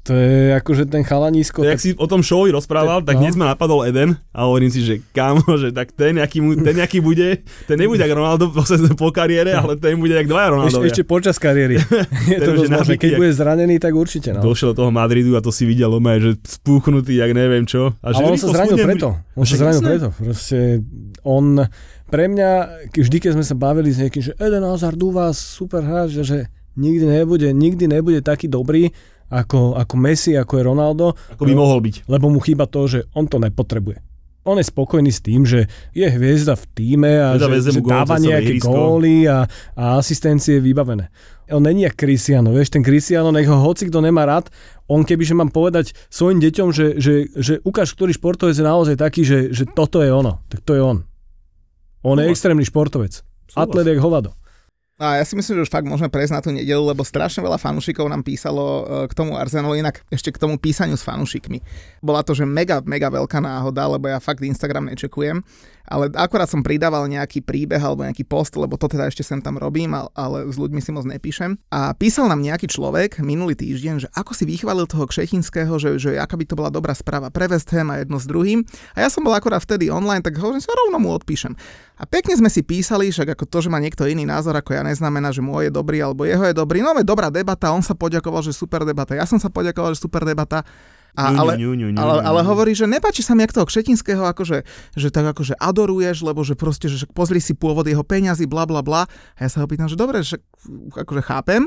To je akože ten chalanísko. To, jak si o tom showi rozprával, tak No. hneď ma napadol Eden a hovorím si, že kámo, že tak ten, aký, mu, ten, aký bude, ten nebude jak Ronaldo po, po kariére, ale ten bude jak dvaja ešte, Ronaldovia. ešte počas kariéry. je Ten to dosť možné. Keď jak- bude zranený, tak určite. No. Došiel do toho Madridu a to si videl, oma, že spúchnutý, jak neviem čo. A že Ale on sa zranil preto. On sa zranil preto. Proste on, pre mňa, vždy keď sme sa bavili s niekým, že Eden Hazard u vás super hráč, že nikdy nebude, nikdy nebude taký dobrý ako, ako Messi, ako je Ronaldo, Ako by mohol byť. lebo mu chýba to, že on to nepotrebuje. On je spokojný s tým, že je hviezda v týme a Teda že, že gól dáva nejaké góly a, a asistencie vybavené. On není jak Cristiano, vieš, ten Cristiano, nech ho hoci kto nemá rád, on kebyže mám povedať svojim deťom, že, že, že ukáž, ktorý športovec je naozaj taký, že, že toto je ono, tak to je on. On je Súhlas. extrémny športovec. Atlet jak hovado. A ja si myslím, že už fakt môžeme prejsť na tú nedelu, lebo strašne veľa fanúšikov nám písalo e, k tomu Arsenalu, inak ešte k tomu písaniu s fanúšikmi. Bola to, že mega, mega veľká náhoda, lebo ja fakt Instagram nečekujem, ale akorát som pridával nejaký príbeh alebo nejaký post, lebo to teda ešte sem tam robím, ale, s ľuďmi si moc nepíšem. A písal nám nejaký človek minulý týždeň, že ako si vychválil toho Kšechinského, že, že aká by to bola dobrá správa pre West Ham a jedno s druhým. A ja som bol akorát vtedy online, tak hovorím sa rovno mu odpíšem. A pekne sme si písali, však ako to, že má niekto iný názor ako ja, neznamená, že môj je dobrý alebo jeho je dobrý. No, je dobrá debata, on sa poďakoval, že super debata, ja som sa poďakoval, že super debata. A, ale, ňu, ňu, ňu, ale, ale hovorí, že nepáči sa mi jak toho Kšetinského, akože, že tak akože adoruješ, lebo že proste, že pozri si pôvod jeho peňazí, bla bla bla. A ja sa ho pýtam, že dobre, že akože chápem,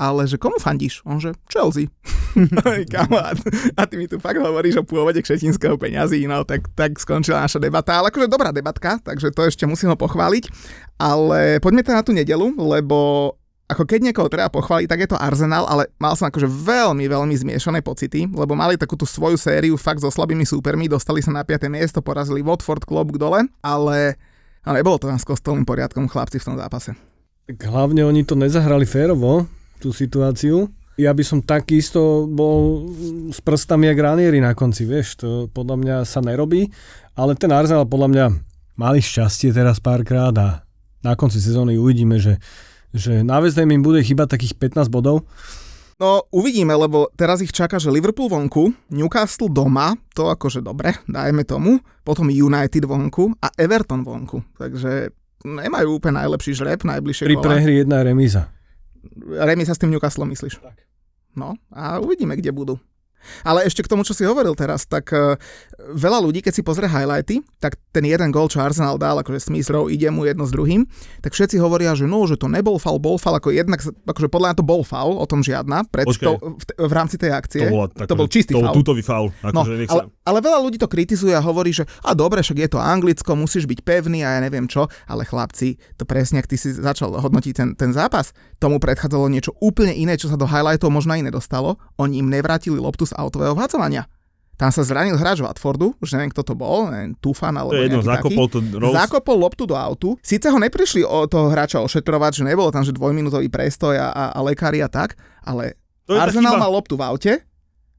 ale že komu fandíš? On že Chelsea. Kamarát. a ty mi tu fakt hovoríš o pôvode kšetinského peňazí, no tak, tak skončila naša debata, ale akože dobrá debatka, takže to ešte musím ho pochváliť. Ale poďme teda na tú nedelu, lebo ako keď niekoho treba pochváliť, tak je to Arsenal, ale mal som akože veľmi, veľmi zmiešané pocity, lebo mali takú tú svoju sériu fakt so slabými súpermi, dostali sa na 5. miesto, porazili Watford, klobúk dole, ale no nebolo to tam s kostolným poriadkom chlapci v tom zápase. Tak hlavne oni to nezahrali férovo, tú situáciu. Ja by som takisto bol s prstami jak Ranieri na konci, vieš, to podľa mňa sa nerobí, ale ten Arsenal podľa mňa mali šťastie teraz párkrát a na konci sezóny uvidíme, že, že na West Ham im bude chýbať takých 15 bodov. No uvidíme, lebo teraz ich čaká, že Liverpool vonku, Newcastle doma, to akože dobre, dajme tomu, potom United vonku a Everton vonku. Takže nemajú úplne najlepší žreb, najbližšie Pri kola. prehri jedna remíza. Remisa s tým Newcastle myslíš? Tak. No a uvidíme, kde budú. Ale ešte k tomu, čo si hovoril teraz, tak uh, veľa ľudí, keď si pozrie highlighty, tak ten jeden gol, čo Arsenal dal, akože Smith Rowe ide mu jedno s druhým, tak všetci hovoria, že no, že to nebol foul, bol foul, ako jednak, akože podľa mňa to bol foul, o tom žiadna, pred Počkaj. to, v, v, rámci tej akcie. To, bola, tak, to bol čistý to foul. tutový faul. No, Akože nech ale, ale veľa ľudí to kritizuje a hovorí, že a dobre, však je to Anglicko, musíš byť pevný a ja neviem čo, ale chlapci, to presne, ak ty si začal hodnotiť ten, ten zápas, tomu predchádzalo niečo úplne iné, čo sa do highlightov možno aj nedostalo, oni im nevrátili loptu z autového vhadzovania. Tam sa zranil hráč Watfordu, už neviem, kto to bol, neviem, Tufan alebo To je jedno, zakopol taký. to Rose. Zakopol loptu do autu. Síce ho neprišli o toho hráča ošetrovať, že nebolo tam, že dvojminútový prestoj a, a, a lekári a tak, ale To Arsenal mal loptu v aute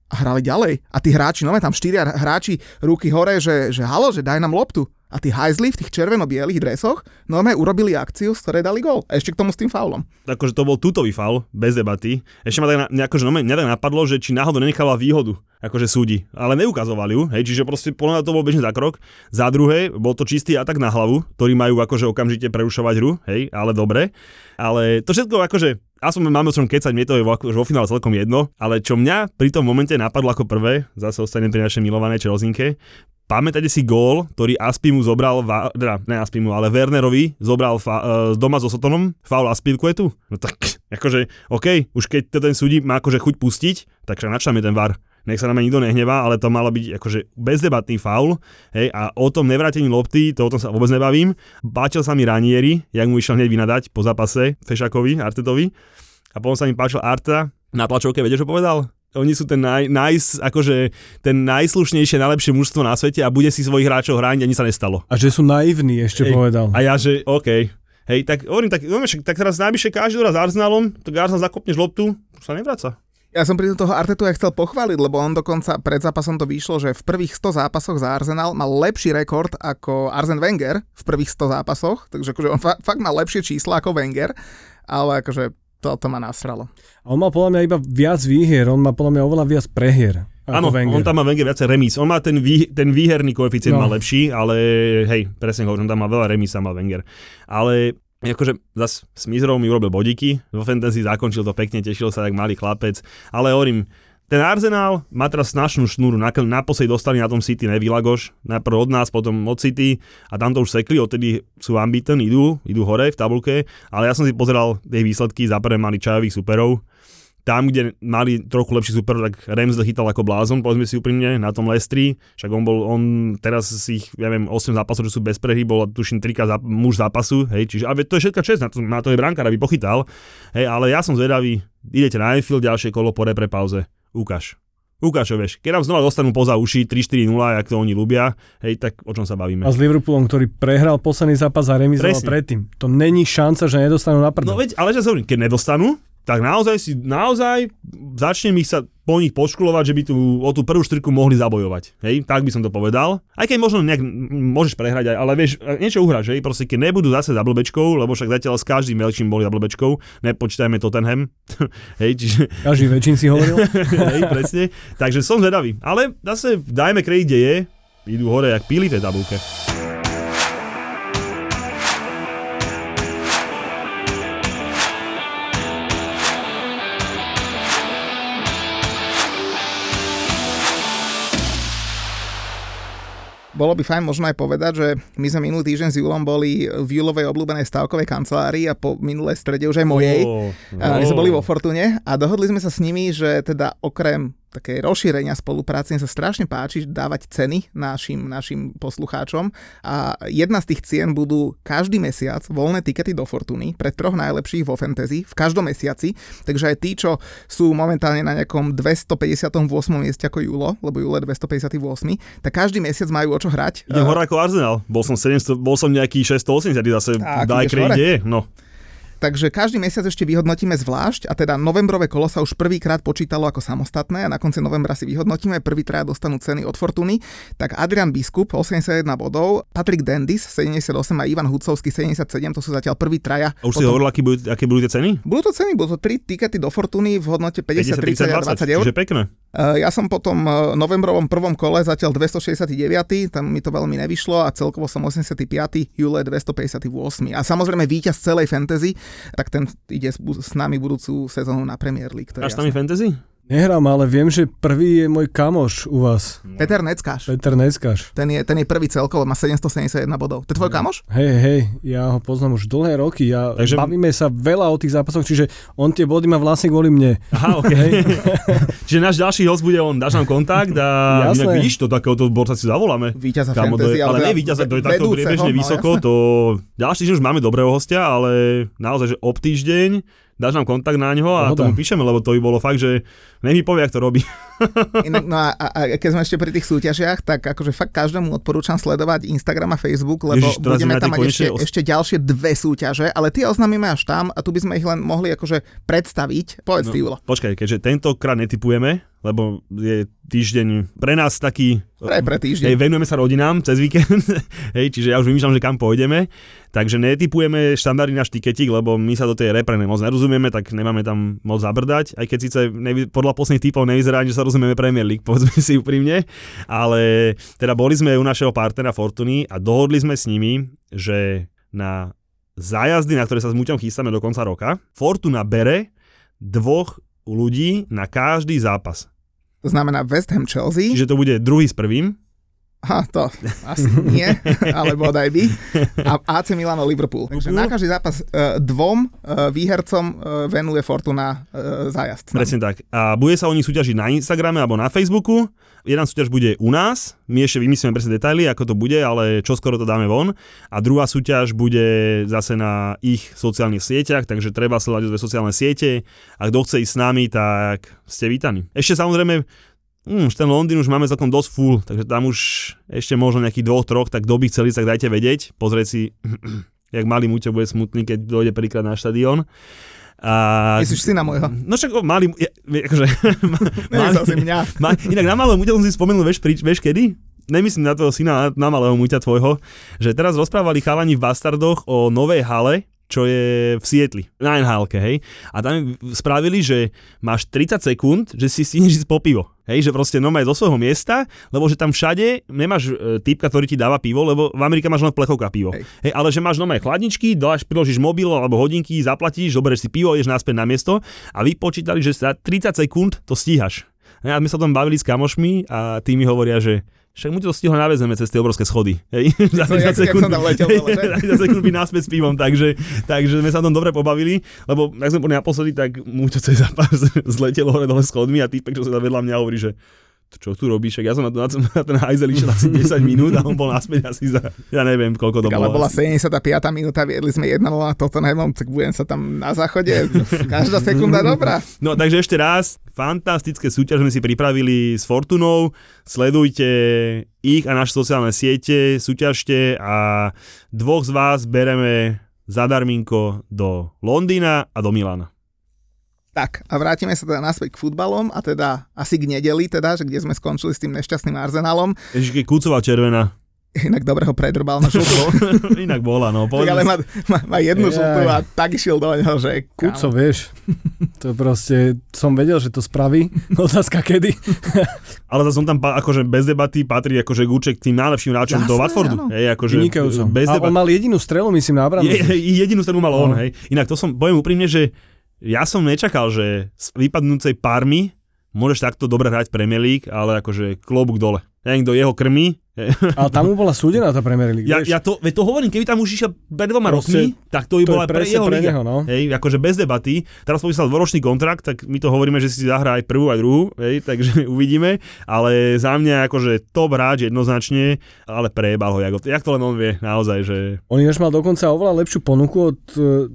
a hrali ďalej. A tí hráči, no tam štyria hráči ruky hore, že, že halo, že daj nám loptu. A tí hajzli v tých červeno-bielých dresoch normálne urobili akciu, z ktorej dali gól. A ešte k tomu s tým faulom. akože to bol tutový faul, bez debaty. Ešte ma tak, na, akože, no, mňa tak napadlo, že či náhodou nenechala výhodu, akože súdi. Ale neukazovali ju, hej, čiže proste podľa to bol bežný zakrok. Za druhé, bol to čistý atak na hlavu, ktorý majú akože okamžite prerušovať hru, hej, ale dobre. Ale to všetko akože aspoň máme o čom kecať, mne to je vo, vo finále celkom jedno, ale čo mňa pri tom momente napadlo ako prvé, zase ostanem pri našej milovanej Čelzinke, Pamätáte si gól, ktorý Aspimu zobral, va, teda ne Aspimu, ale Wernerovi zobral fa, uh, doma so Sotonom, faul Aspilkuetu? No tak, akože, OK, už keď to ten súdi má akože chuť pustiť, tak však načame ten VAR. Nech sa na mňa nikto nehnevá, ale to malo byť akože bezdebatný faul. Hej, a o tom nevrátení lopty, to o tom sa vôbec nebavím. Páčil sa mi Ranieri, jak mu išiel hneď vynadať po zápase Fešakovi, Artetovi. A potom sa mi páčil Arta. Na tlačovke, viete, čo povedal? Oni sú ten, naj, naj, akože ten najslušnejšie, najlepšie mužstvo na svete a bude si svojich hráčov hrániť a nič sa nestalo. A že sú naivní, ešte Hej. povedal. A ja, že OK. Hej, tak hovorím, tak, však, tak teraz najvyššie každý raz Arsenalom, tak Arsenal zakopneš loptu, už sa nevraca. Ja som pri toho Artetu aj chcel pochváliť, lebo on dokonca pred zápasom to vyšlo, že v prvých 100 zápasoch za Arsenal mal lepší rekord ako Arsen Wenger v prvých 100 zápasoch, takže akože on fa- fakt má lepšie čísla ako Wenger, ale akože to, to ma nasralo. A on má podľa mňa iba viac výhier, on má podľa mňa oveľa viac prehier. Áno, Wenger. on tam má Wenger viacej remíz. On má ten, vý, ten výherný koeficient No. má lepší, ale hej, presne hovorím, on tam má veľa remíz, tam má Wenger. Ale akože zas s Mizrou mi urobil bodíky, vo fantasy zakončil to pekne, tešil sa jak malý chlapec, ale hovorím, ten Arsenal má teraz snašnú šnúru, na, naposledy dostali na tom City Nevilagoš, najprv od nás, potom od City. A tam to už sekli, odtedy sú ambiten, idú, idú hore v tabulke, ale ja som si pozeral tie výsledky, za prvé mali čajových superov, tam, kde mali trochu lepší super, tak Ramsdale chytal ako blázon, povedzme si úprimne, na tom Lestri, však on bol, on teraz si ich, ja viem, 8 zápasov, čo sú bez prehry, bol tuším 3 zá, muž zápasu, hej, čiže, a to je všetka čest, na to, na to je brankár, aby pochytal, hej, ale ja som zvedavý, idete na Anfield, ďalšie kolo po repre pauze, ukáž. Ukáž, vieš. Keď nám znova dostanú poza uši 3-4-0, jak to oni ľubia, hej, tak o čom sa bavíme? A s Liverpoolom, ktorý prehral posledný zápas a remizoval Presne. predtým. To není šanca, že nedostanú na No prdel. veď, ale že sa hovorím, keď nedostanú, tak naozaj si, naozaj začnem ich sa po nich poškulovať, že by tu o tú prvú štrku mohli zabojovať. Hej, tak by som to povedal. Aj keď možno nejak môžeš prehrať, ale vieš, niečo uhráš, hej, proste keď nebudú zase za blbečkou, lebo však zatiaľ s každým veľkým boli za blbečkou, nepočítajme Tottenham, hej, čiže, Každý väčšin si hovoril. hej, presne. Takže som zvedavý. Ale zase dajme kredit, kde je, idú hore jak píli v tej tabulke. Bolo by fajn možno aj povedať, že my sme minulý týždeň s Julom boli v Julovej obľúbenej stavkovej kancelárii a po minulej strede už aj mojej. Ó, A my sme boli vo Fortune a dohodli sme sa s nimi, že teda okrem také rozšírenia spolupráce im sa strašne páči dávať ceny našim, našim poslucháčom a jedna z tých cien budú každý mesiac voľné tikety do Fortuny pre troch najlepších vo fantasy v každom mesiaci, takže aj tí, čo sú momentálne na nejakom 258. mieste ako Julo, lebo Julo je 258, tak každý mesiac majú o čo hrať. Idem hore ako Arsenal. Bol som 700, bol som nejaký 680, zase Tak, daj kredit. No. Takže každý mesiac ešte vyhodnotíme zvlášť a teda novembrové kolo sa už prvýkrát počítalo ako samostatné a na konci novembra si vyhodnotíme, prvý traja dostanú ceny od Fortuny, tak Adrian Biskup 81 bodov, Patrick Dendis 78 a Ivan Hudcovský 77, to sú zatiaľ prvý traja. A už si hovoril, aký budú, aké budú tie ceny? Budú to ceny, budú to 3 tikety do Fortuny v hodnote 50, 30 a 20 eur. Čiže pekné. Uh, Ja som po tom uh, novembrovom prvom kole zatiaľ 269, tam mi to veľmi nevyšlo a celkovo som 85, Jule 258. A samozrejme víťaz celej fantasy, tak ten ide s, s nami budúcu sezónu na Premier League. To je Máš tam jasné. fantasy? Nehrám, ale viem, že prvý je môj kamoš u vás. Peter Neckáš, Peter Neckáš. ten je, ten je prvý celkovo, má 771 bodov. To je tvoj kamoš? Hej, hej, ja ho poznám už dlhé roky. Ja, Takže-. Bavíme sa veľa o tých zápasoch, čiže on tie body má vlastne kvôli mne. Aha, ok. Čiže náš ďalší host bude on, dáš nám kontakt a Jasné. inak vidíš, to takéhoto borca si zavoláme. Víťaza Kámo, to je, fantasy, ale teda nie víťaza, to je takto priebežne no, vysoko, jasné. to ďalší týždeň už máme dobrého hostia, ale naozaj, že ob týždeň dáš nám kontakt na ňo a Pohoda. tomu píšeme, lebo to by bolo fakt, že nech mi povie, jak to robí. Inak, no a, a, a keď sme ešte pri tých súťažiach, tak akože fakt každému odporúčam sledovať Instagram a Facebook, lebo Ježiš, budeme tam mať ešte, os- ešte ďalšie dve súťaže, ale tie oznámime až tam a tu by sme ich len mohli akože predstaviť. Povedz no. ty. Počkaj, keďže tentokrát netypujeme, lebo je týždeň pre nás taký... Pre, pre týždeň. Hej, venujeme sa rodinám cez víkend, hej, čiže ja už vymýšľam, že kam pôjdeme. Takže netypujeme štandardy náš tiketík, lebo my sa do tej repre moc nerozumieme, tak nemáme tam moc zabrdať. Aj keď síce nevy, podľa posledných typov nevyzerá, že sa rozumieme Premier League, povedzme si úprimne. Ale teda boli sme u našeho partnera Fortuny a dohodli sme s nimi, že na zájazdy, na ktoré sa s Muťom chystáme do konca roka, Fortuna bere dvoch ľudí na každý zápas. To znamená West Ham Chelsea. Čiže to bude druhý s prvým. Ha, to asi nie, ale bodaj by. A AC Milano Liverpool. Takže na každý zápas uh, dvom uh, výhercom uh, venuje Fortuna zájazd. Presne tak. A bude sa o nich súťažiť na Instagrame alebo na Facebooku. Jedna súťaž bude u nás, my ešte vymyslíme presne detaily, ako to bude, ale čo skoro to dáme von. A druhá súťaž bude zase na ich sociálnych sieťach, takže treba sledovať dve sociálne siete. A kto chce ísť s nami, tak ste vítaní. Ešte samozrejme Už ten Londýn už máme celkom dosť full, takže tam už ešte možno nejakých dvoch, troch, tak kto by chceli, tak dajte vedieť. Pozrieť si, jak malý Muťo bude smutný, keď dojde prvýkrát na štadión. A... Myslíš syna môjho? No však o, malý, ja, akože... malý, si mňa. Ma, inak na malého Muťa som si spomenul, vieš, prič, vieš kedy? Nemyslím na tvojho syna, na, na malého Muťa tvojho, že teraz rozprávali chalani v Bastardoch o novej hale, čo je v Sietli, na nhl hej. A tam spravili, že máš 30 sekúnd, že si stihneš ísť po pivo. Hej, že proste normálne zo svojho miesta, lebo že tam všade nemáš e, typka, ktorý ti dáva pivo, lebo v Amerike máš len plechovka pivo. Hej. Hej, ale že máš normálne chladničky, dáš, priložíš mobil alebo hodinky, zaplatíš, zoberieš si pivo, ideš naspäť na miesto a vypočítali, že za 30 sekúnd to stíhaš. A my sa tam bavili s kamošmi a tí mi hovoria, že však mu to stihlo navezeme cez tie obrovské schody. Hej? za 30 sekúnd, letel, za 30 sekúnd by náspäť s pivom, takže, takže sme sa tam dobre pobavili, lebo ak sme boli naposledy, tak mu to cez zápas zletel hore dole schodmi a týpek, čo sa vedľa mňa hovorí, že čo tu robíš, ja som na, na, na ten hajzel išiel asi 10 minút a on bol naspäť asi za, ja neviem, koľko to tak, bolo. Ale bola 75. minúta, viedli sme 1-0 na Tottenhamom, tak budem sa tam na záchode, každá sekunda dobrá. No takže ešte raz, fantastické súťaž sme si pripravili s Fortunou, sledujte ich a naše sociálne siete, súťažte a dvoch z vás bereme zadarminko do Londýna a do Milana. Tak a vrátime sa teda naspäť k futbalom a teda asi k nedeli teda, že kde sme skončili s tým nešťastným Arsenalom. Ešte Kúcová červená. Inak dobre ho predrbal na žltú. Inak bola, no. Tak, ale má, má, má jednu Jej. žltú a tak išiel do neho, že... Kuco, vieš, to proste, som vedel, že to spraví. Otázka kedy. ale to som tam akože bez debaty patrí akože Gúček tým najlepším hráčom do Watfordu. Hej, akože bez debaty. A on mal jedinú strelu, myslím, na obranu. Je, jedinú strelu mal on, no. hej. Inak to som, poviem úprimne, že ja som nečakal, že z vypadnúcej Parmy môžeš takto dobre hrať Premier League, ale akože klobúk dole. Ja do jeho krmy, ale tam mu bola súdená tá Premier League, ja, ja to, to hovorím, keby tam už išiel pred dvoma rokmi, tak to by bola pre jeho pre neho, no. Hej, akože bez debaty. Teraz podpísal dvoročný kontrakt, tak my to hovoríme, že si zahrá aj prvú, aj druhú, hej, takže uvidíme. Ale za mňa akože top hráč jednoznačne, ale prejebal ho, jak, jak to len on vie, naozaj, že... On ináč mal dokonca oveľa lepšiu ponuku od uh,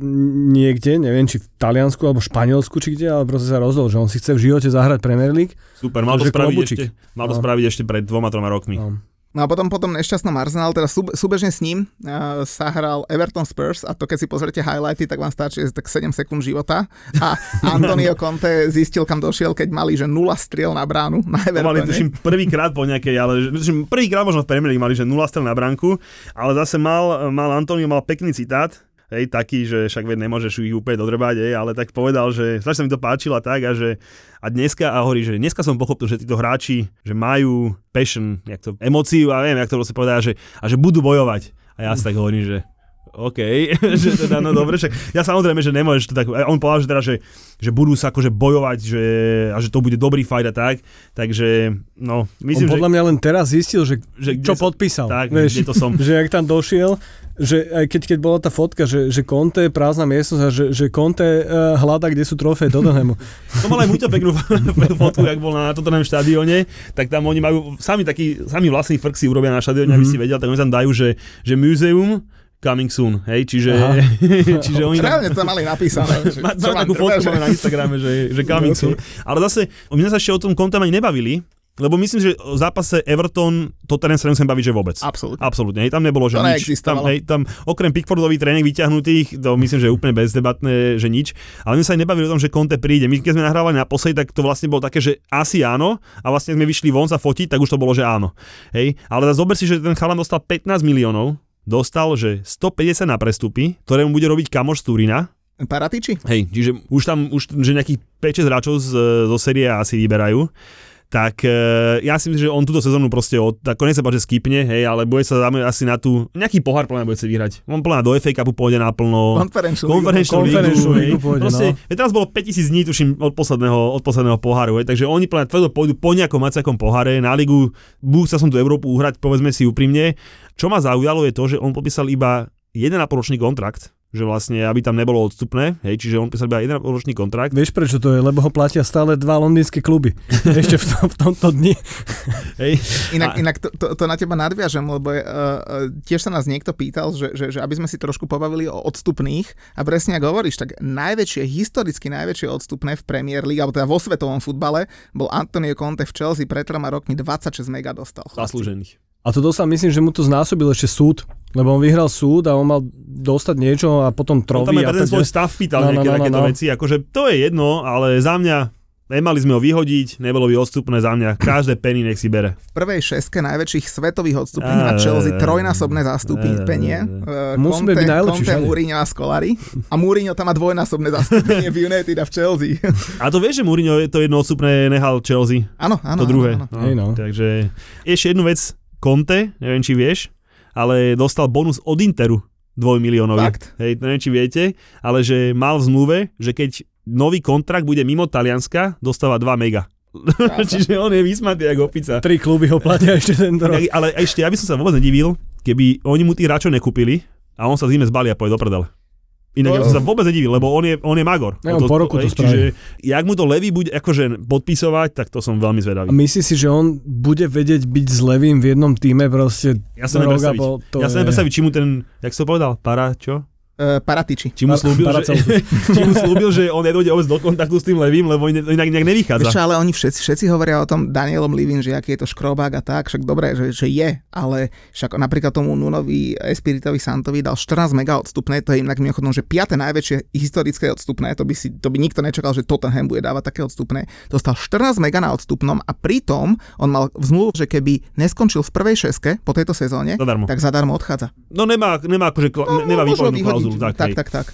niekde, neviem, či v Taliansku alebo Španielsku, či kde, ale proste sa rozhodol, že on si chce v živote zahrať Premier League. Super, mal to, spraviť ešte, mal to no. spraviť ešte pred dvoma, troma rokmi. No. No a potom potom nešťastnom Arsenal, teda sú, súbežne s ním uh, sa hral Everton Spurs a to keď si pozrite highlighty, tak vám stačí tak 7 sekúnd života a Antonio Conte zistil, kam došiel, keď mali, že 0 striel na bránu na Evertone. mali, tuším, prvýkrát po nejakej, ale tuším, prvýkrát možno v Premier League mali, že 0 striel na bránku, ale zase mal, mal Antonio mal pekný citát, hej, taký, že však veď nemôžeš ich úplne dodrbať, hej, ale tak povedal, že strašne sa mi to páčilo tak a že a dneska, a hovorí, že dneska som pochopil, že títo hráči, že majú passion, jak to, emóciu a neviem, jak to proste povedal, že, a že budú bojovať. A ja si tak hovorím, že OK, že teda, no dobre, však ja samozrejme, že nemôžeš to tak, on povedal, že teda, že, že budú sa akože bojovať, že, a že to bude dobrý fight a tak, takže, no, myslím, on podľa že... mňa len teraz zistil, že, že čo podpísal, tak, vieš, kde to som. že ak tam došiel, že aj keď, keď bola tá fotka, že, že Conte, prázdna miestnosť a že, že Conte uh, hľada, kde sú trofeje Tottenhamu. to mal aj Muťo peknú fotku, jak bol na Tottenham štadióne, tak tam oni majú sami taký, sami vlastný frk si urobia na štadióne, mm-hmm. aby si vedel, tak oni tam dajú, že, že muzeum, coming soon, hej, čiže, čiže oni... Reálne to mali napísané. Má, takú fotku máme na Instagrame, že, že coming okay. soon. Ale zase, my sa ešte o tom Conte ani nebavili, Lebo myslím, že o zápase Everton Tottenham sa nemusím baviť, že vôbec. Absolútne. Absolútne, hej, tam nebolo, že To nič. Tam, hej, tam okrem Pickfordových tréning vyťahnutých, to myslím, že je úplne bezdebatné, že nič. Ale my sa aj nebavili o tom, že Conte príde. My keď sme nahrávali naposledy, tak to vlastne bolo také, že asi áno, a vlastne sme vyšli von sa fotiť, tak už to bolo, že áno. Hej, ale zober si, že ten chalan dostal 15 miliónov, dostal, že 150 na prestupy, ktoré mu bude robiť kamoš z Turína, Paratiči? Hej, čiže už tam už, že nejakých 5-6 hráčov z, zo série asi vyberajú. Tak e, ja si myslím, že on túto sezónu proste od, ako nechcem povedať, že skipne, hej, ale bude sa zamerať asi na tú, nejaký pohár plná bude sa vyhrať. On plná do FA Cupu pôjde naplno. Konferenčnú Konferenčnú lígu, lígu hej. pôjde, Proste, no. teraz bolo 5000 dní, tuším, od posledného, od posledného poháru, hej, takže oni plne tvrdo pôjdu po nejakom macakom poháre, na ligu, budú sa som tú Európu uhrať, povedzme si úprimne. Čo ma zaujalo je to, že on podpísal iba 1,5 ročný kontrakt, že vlastne, aby tam nebolo odstupné, hej, čiže on písal iba 1,5 ročný kontrakt. Vieš prečo to je? Lebo ho platia stále dva londýnske kluby. Ešte v, tom, v tomto dni. Hej. Inak, A- inak to, to, to na teba nadviažem, lebo uh, uh, tiež sa nás niekto pýtal, že, že, že aby sme si trošku pobavili o odstupných a presne ako hovoríš, tak najväčšie, historicky najväčšie odstupné v Premier League, alebo teda vo svetovom futbale, bol Antonio Conte v Chelsea pred troma rokmi 26 mega dostal. Zaslúžených. A to dostal, myslím, že mu to znásobil ešte súd, lebo on vyhral súd a on mal dostať niečo a potom On troví tam aj a ten tak svoj stav pýtal No, no, nejaké no, no, takéto no. veci, akože to je jedno, ale za mňa nemali sme ho vyhodiť, nebolo by odstupné za mňa, každé penny nech si bere. V prvej šeske najväčších svetových odstupných má Á, Chelsea trojnásobné zastúpenie. Uh, Musíme byť najlepší Conte. Mourinho a Scolari. A Mourinho tam má dvojnásobné zastúpenie v United a v Chelsea. A to vieš, že Mourinho je to jedno odstupné nehal Chelsea, Áno, áno. to druhé. áno, áno. Hej, no. Takže ešte jednu vec, Conte, neviem či vieš, ale dostal bonus od Interu dvojmiliónový. Fakt? Hej, neviem či viete, ale že mal v zmluve, že keď nový kontrakt bude mimo Talianska, dostáva 2 mega. Čiže on je vysmatý ako opica. Tri kluby ho platia ešte tento rok. Ale ešte, ja by som sa vôbec nedivil, keby oni mu tých hráčov nekúpili a on sa zime zbalí a pôjde do prdele. Inak ja by som sa vôbec nedivil, lebo on je, on je magor. Ne, on po roku to spraví. Čiže, jak mu to Levy bude akože podpisovať, tak to som veľmi A zvedavý. myslíš si, že on bude vedieť byť s Levým v jednom týme proste Ja sa neviem a predstaviť. to Ja sa neviem predstaviť, či mu ten, jak si to povedal, para, čo? Uh, Paratiči. Či mu slúbil, že, či mu slúbil, že on nedojde vôbec do kontaktu s tým Levým, lebo inak, nejak nevychádza. Vieš čo, ale oni všetci, všetci hovoria o tom Danielom Livin, že aký je to škrobák a tak, však dobre, že, že je, ale však napríklad tomu Nunovi Espiritovi Santovi dal 14 mega odstupné, to je inak mimochodom, že piate najväčšie historické odstupné, to by, si, to by nikto nečakal, že Tottenham bude dávať také odstupné. Dostal 14 mega na odstupnom a pritom on mal v zmluvu, že keby neskončil v prvej šeske po tejto sezóne, Zadarmo. tak zadarmo odchádza. No nemá, nemá, akože, No, nemá klauzulu. Tak, tak, tak, tak.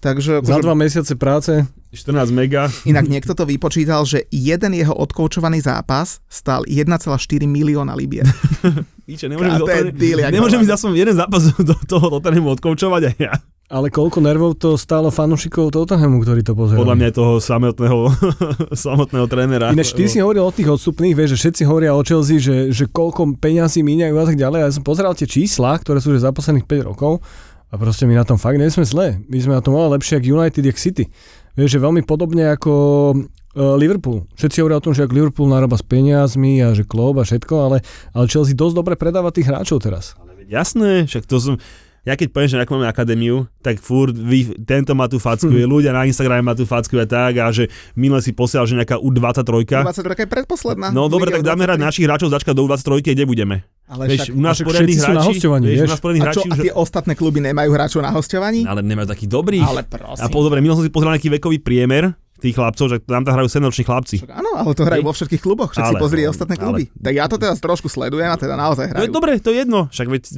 Takže Za akože- dva mesiace práce 14 mega. Inak niekto to vypočítal, že jeden jeho odkoučovaný zápas stal 1,4 milióna libier. Píče, nemôžem, to deal, nemôžem ísť aspoň jeden zápas do toho Tottenhamu odkoučovať aj ja. Ale koľko nervov to stálo fanúšikov Tottenhamu, ktorí to pozerali? Podľa mňa je toho samotného, samotného trénera. Ináč ty si hovoril o tých odstupných, vieš, že všetci hovoria o Chelsea, že, že koľko peňazí míňajú a tak ďalej. Ja som pozeral tie čísla, ktoré sú že za posledných 5 rokov a proste my na tom fakt nie zlé. My sme na tom oveľa lepšie ako United, jak City. Vieš, že veľmi podobne ako uh, Liverpool. Všetci hovoria o tom, že ak Liverpool narába s peniazmi a že klub a všetko, ale, ale Chelsea dosť dobre predáva tých hráčov teraz. Jasné, však to som... Ja keď poviem, že ako máme akadémiu, tak furt vy, tento má tú facku, Hm. ľudia na Instagrame má tú facku a tak a že minule si posielal, že nejaká U23. 23 je predposledná. No dobre, tak dáme hrať 23. našich hráčov začkať do U23, kde budeme. Ale Vieš, však, u nás poriadnych sú na hráči, hosťovaní, vieš, vieš. u nás a, čo, hráči a už... tie ostatné kluby nemajú hráčov na hosťovaní? Ale nemáš takých dobrých. Ale prosím. A po dobre, minul som si pozrel nejaký vekový priemer tých chlapcov, že tam hrajú 7 chlapci. Však Áno, ale to hrajú Hej. vo všetkých kluboch, však si Ale- pozri ostatné ale- kluby. Tak ja to teraz trošku sledujem a teda naozaj No hrajú. je dobre, to je jedno. Však veď e,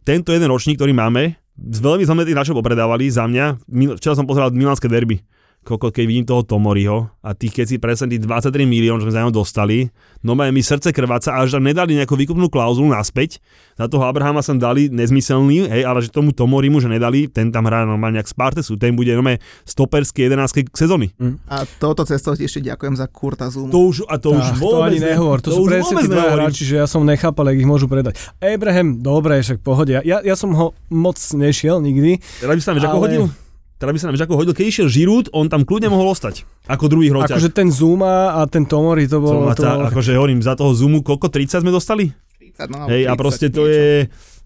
tento jeden ročník, ktorý máme, veľmi sme tých hráčov popredávali za mňa. Včera som pozeral milánske derby. Koľko, keď vidím toho Tomoriho a tých, keď si presne tých 23 milión, čo sme za ňom dostali, no majú mi srdce krváca a až tam nedali nejakú výkupnú klauzulu naspäť. Za toho Abrahama som dali nezmyselný, hej, ale že tomu Tomorimu, že nedali, ten tam hrá normálne jak Spartesu, ten bude normálne stoperský 11 sezóny. A touto cestou ti ešte ďakujem za Kurta Zumu. To už, a to už Tá, to vôbec ani ne- nehovor, to, sú už presne tí hráči, že ja som nechápal, jak ich môžu predať. Abraham, dobre, však pohode. Ja, ja som ho moc nešiel nikdy. Teraz by sa nám vieš, ako Ale- hodil? Teraz by sa nám vieš, ako hodil. Keď išiel Žirút, on tam kľudne mohol ostať. Ako druhý hroťak. Akože ten Zuma a ten Tomori, to bolo... má To bolo akože hovorím, za toho Zoomu koľko 30 sme dostali? 30, no, Hej, a 30 proste to niečo. je...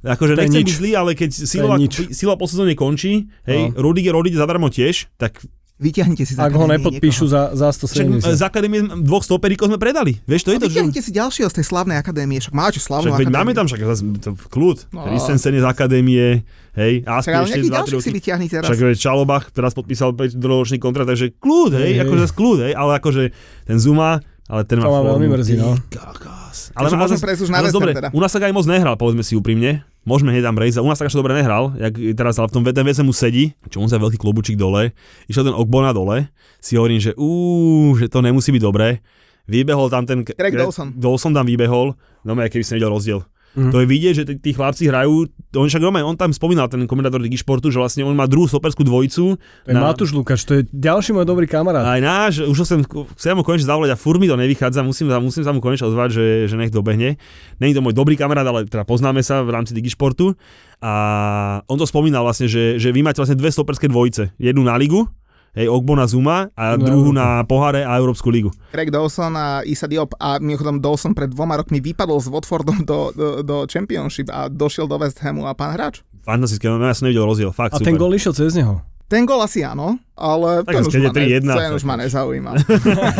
Akože nechcem nič. byť zlý, ale keď Silva, nič. Silva po sezóne končí, hej, No. Rudiger odíde zadarmo tiež, tak Vyťahnite si Ak ho nepodpíšu niekoho. za, za Však 170. z akadémie dvoch stoperíkov sme predali. Vieš, to je No, to, že... vyťahnite si ďalšieho z tej slavnej akadémie, však máte slavnú Však akadémiu. máme tam však to kľud. No. Christensen je z akadémie, hej, Však Aspi ale ešte nejaký 2 ďalší si vyťahni teraz. Však Čalobach teraz podpísal 5-ročný kontrakt, takže kľud, hej, Hej, akože hej. kľud, hej, ale akože ten Zuma, ale ten má To ma veľmi mrzí, no. Kakás. Takže má môžem zase- prejsť už na ale dobre, teda. u nás tak aj moc nehral, povedzme si úprimne. Môžeme hneď tam prejsť. U nás tak až dobre nehral, jak teraz, ale v tom vec mu sedí, čo on sa veľký klobučík dole, išiel ten Okbona dole, si hovorím, že úúú, že to nemusí byť dobré. Vybehol tam ten... Craig Dawson. Dawson tam vybehol, no keby si nevidel rozdiel. Mhm. To je vidieť, že tí- tí chlapci hrajú, on však normálne, on tam spomínal, ten komentátor Ligy športu, že vlastne on má druhú stoperskú dvojicu. To je Matúš Lukáš, to je ďalší môj dobrý kamarát. Aj náš, už sem, chcem mu konečne zavolať a furt mi to nevychádza, musím, musím sa mu konečne ozvať, že, že nech dobehne. Není to môj dobrý kamarát, ale teda poznáme sa v rámci Ligy športu. A on to spomínal vlastne, že, že vy máte vlastne dve stoperské dvojice. Jednu na ligu, hej, Ogbona Zuma a Na druhú Európu. na poháre a Európsku ligu. Craig Dawson a Isa Diop a mimochodom Dawson pred dvoma rokmi vypadol s Watfordom do, do, do Championship a došiel do West Hamu a pán hráč. Fantastické, no ja som nevidel rozdiel, fakt A super. ten gol išiel cez neho. Ten gol asi áno, ale Tak ten, keď už je ma, ne, 3:1, ten už ma nezaujíma.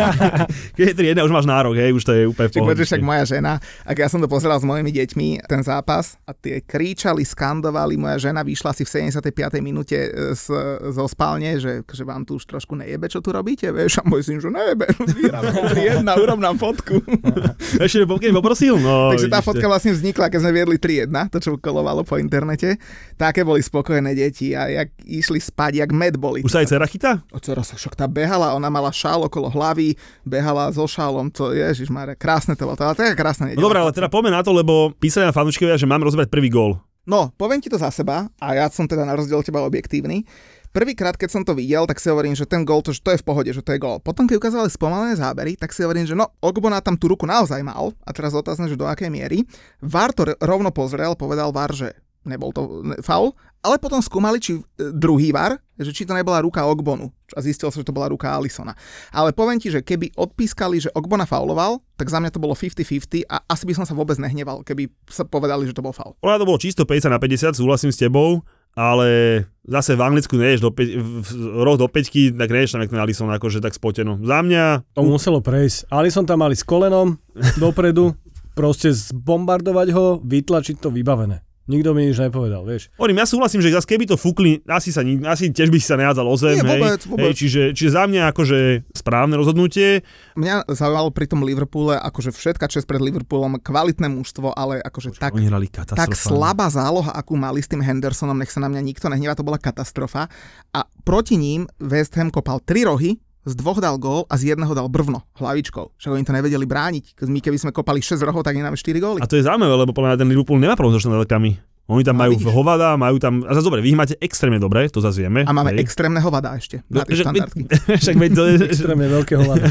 Keď je 3-1, už máš nárok, hej, už to je úplne v Čiže však moja žena, ak ja som to pozeral s mojimi deťmi, ten zápas a tie kričali, skandovali, moja žena vyšla si v 75. minúte e, z, zo spálne, že, že vám tu už trošku nejebe, čo tu robíte, vieš, a môj syn, že nejebe, vyhráme 3-1, urob nám fotku. Ešte keď poprosil, no. Takže tá fotka vlastne vznikla, keď sme viedli 3-1, to čo kolovalo po internete. Také boli spokojné deti a jak išli spať, jak med boli. Už sa aj dcera chytá? O dcera sa však tá behala, ona mala šál okolo hlavy, behala so šálom, to ježiš krásne to bolo, to bola taká krásna No nedela. dobré, ale teda poďme na to, lebo písali na fanúčikovia, že máme rozbrať prvý gól. No, poviem ti to za seba a ja som teda na rozdiel teba objektívny. Prvýkrát, keď som to videl, tak si hovorím, že ten gól, to, že to je v pohode, že to je gól. Potom, keď ukázali spomalené zábery, tak si hovorím, že no, Ogbona tam tú ruku naozaj mal. A teraz otázne, že do akej miery. VAR to rovno pozrel, povedal VAR, že nebol to faul, ale potom skúmali, či e, druhý VAR, že či to nebola ruka Ogbonu. A zistil sa, že to bola ruka Alisona. Ale poviem ti, že keby odpískali, že Ogbona fauloval, tak za mňa to bolo 50-50 a asi by som sa vôbec nehneval, keby sa povedali, že to bol faul. Ona to bolo čisto 50 na 50, súhlasím s tebou, ale zase v Anglicku neješ do 5, v, roh do 5, tak neješ tam jak ten Alisson akože tak spoteno. Za mňa, To muselo prejsť. Alison tam mali s kolenom dopredu, proste zbombardovať ho, vytlačiť to vybavené. Nikto mi nič nepovedal, vieš. hovorím, ja súhlasím, že zase keby to fúkli, asi, sa, asi tiež by si sa nehádzal o zem, Nie, hej, vôbec, vôbec. hej, čiže, čiže za mňa akože správne rozhodnutie. Mňa zaujalo pri tom Liverpoole, akože všetka čest pred Liverpoolom, kvalitné mužstvo, ale akože tak, hrali tak katastrofálne. slabá záloha, akú mali s tým Hendersonom, nech sa na mňa nikto nehnevá, to bola katastrofa. A proti ním West Ham kopal tri rohy, z dvoch dal gól a z jedného dal brvno, hlavičkou. Však oni to nevedeli brániť. My keby sme kopali 6 rohov, tak nemáme 4 góly. A to je zaujímavé, lebo podľa mňa ten Liverpool nemá problém so štandardkami. Oni tam No, majú vidíš. hovada, majú tam... A zase dobre, vy ich máte extrémne dobre, to zase vieme. A máme hej. extrémneho vada ešte No, na tie však, štandardky. však veď to je... Extrémne veľkého hlava.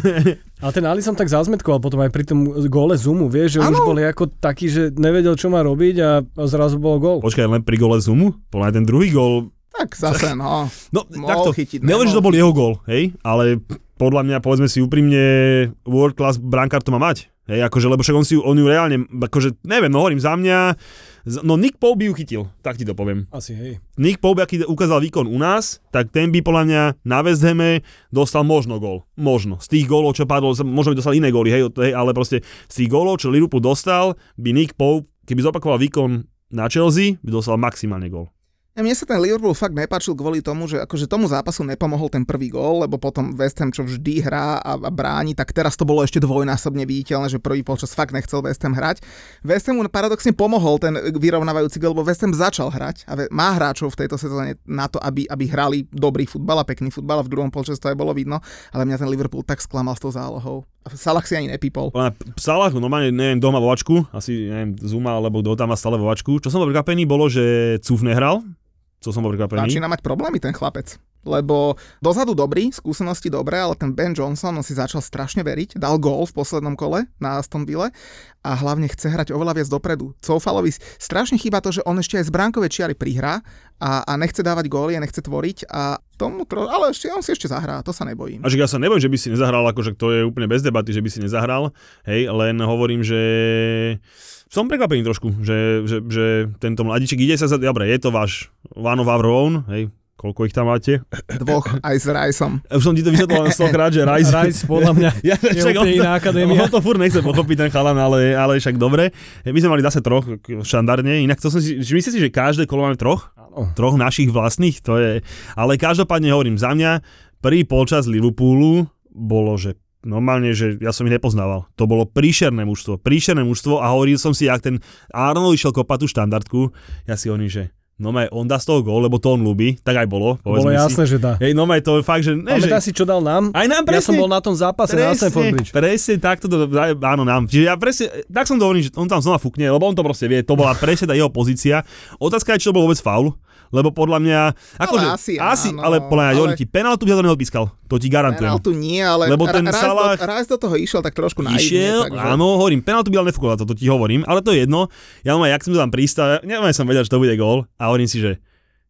Ale ten Alison tak zazmetkoval potom aj pri tom góle Zoomu, vieš, že už Áno. bol ako taký, že nevedel, čo má robiť a, zrazu bol gól. Počkaj, len pri gole Zumu? Podľa ten druhý gól Tak zase, no. No, takto, chytiť, nehovorím, že to bol jeho gól, hej, ale podľa mňa, povedzme si úprimne, world class brankár to má mať. Hej, akože, lebo však on, si, on ju reálne, akože, neviem, no hovorím, za mňa, no Nick Pope by ju chytil, tak ti to poviem. Asi, hej. Nick Pope, aký ukázal výkon u nás, tak ten by podľa mňa na West Hame dostal možno gól. Možno. Z tých gólov, čo padlo, možno by dostal iné góly, hej, hej, ale proste z tých gólov, čo Liverpool dostal, by Nick Pope, keby zopakoval výkon na Chelsea, by dostal maximálne gól. Ja, mne sa ten Liverpool fakt nepáčil kvôli tomu, že akože tomu zápasu nepomohol ten prvý gól, lebo potom West Ham, čo vždy hrá a, a bráni, tak teraz to bolo ešte dvojnásobne viditeľné, že prvý polčas fakt nechcel West Ham hrať. West Hamu paradoxne pomohol ten vyrovnávajúci gól, lebo West Ham začal hrať a má hráčov v tejto sezóne na to, aby, aby hrali dobrý futbal a pekný futbal a v druhom polčase to aj bolo vidno, ale mňa ten Liverpool tak sklamal s tou zálohou. Salah si ani nepípol. Salah, normálne, neviem, doma vovačku, asi, neviem, Zuma, alebo kto tam má stále vovačku. Čo som bol prekvapený, bolo, že Cuf nehral. Co som bol prekvapený. Začína mať problémy ten chlapec. Lebo dozadu dobrý, skúsenosti dobré, ale ten Ben Johnson, on si začal strašne veriť, dal gól v poslednom kole na Aston Ville a hlavne chce hrať oveľa viac dopredu. Coufalovi strašne chýba to, že on ešte aj z bránkovej čiary prihrá a, a nechce dávať góly a nechce tvoriť a tomu, tro... ale ešte, on si ešte zahrá, to sa nebojím. A ja sa nebojím, že by si nezahral, akože to je úplne bez debaty, že by si nezahral, hej, len hovorím, že som prekvapený trošku, že, že, že tento mladíček ide sa za... Dobre, je to váš our own, hej, Koľko ich tam máte? Dvoch aj s Rajsom. Už som ti to vysvetloval stokrát, že Rice... Rice podľa mňa Ja, je však úplne iná akadémia. on to furt nechce pochopiť ten chalan, ale, ale však dobre. My sme mali zase troch štandardne, inak to som si, myslíte si, že každé kolo máme troch? Áno. Troch našich vlastných, to je... Ale každopádne hovorím, za mňa prvý polčas Liverpoolu bolo, že normálne, že ja som ich nepoznával. To bolo príšerné mužstvo, príšerné mužstvo a hovoril som si, ak ten Arnold išiel kopať tú štandardku, ja si hovorím, že no maj, on dá z toho gól, lebo to on ľúbi, tak aj bolo, Bolo jasné, si. že dá. Hej, no maj, to je fakt, že... Ne, že si, čo dal nám? aj nám Ja som presne, bol na tom zápase na Stamford Bridge. presne takto to, áno nám. Čiže ja presne, tak som to hovoril, že on tam znova fúkne, lebo on to proste vie, to bola presne tá jeho pozícia. Otázka je, či to bol vôbec faul, lebo podľa mňa, akože, asi asi áno, ale podľa mňa, ale- ale... ti penáltu by sa to neodpískal, to ti garantujem. Penaltu nie, ale Lebo ten Ra- Rice, Salah- do, Rice do toho išiel tak trošku naivne. Išiel, takže... áno, hovorím, penáltu by ale nefúkol, to, to ti hovorím, ale to je jedno. Ja mám aj, jak som tam pristal, neviem, som vedel, že to bude gól a hovorím si, že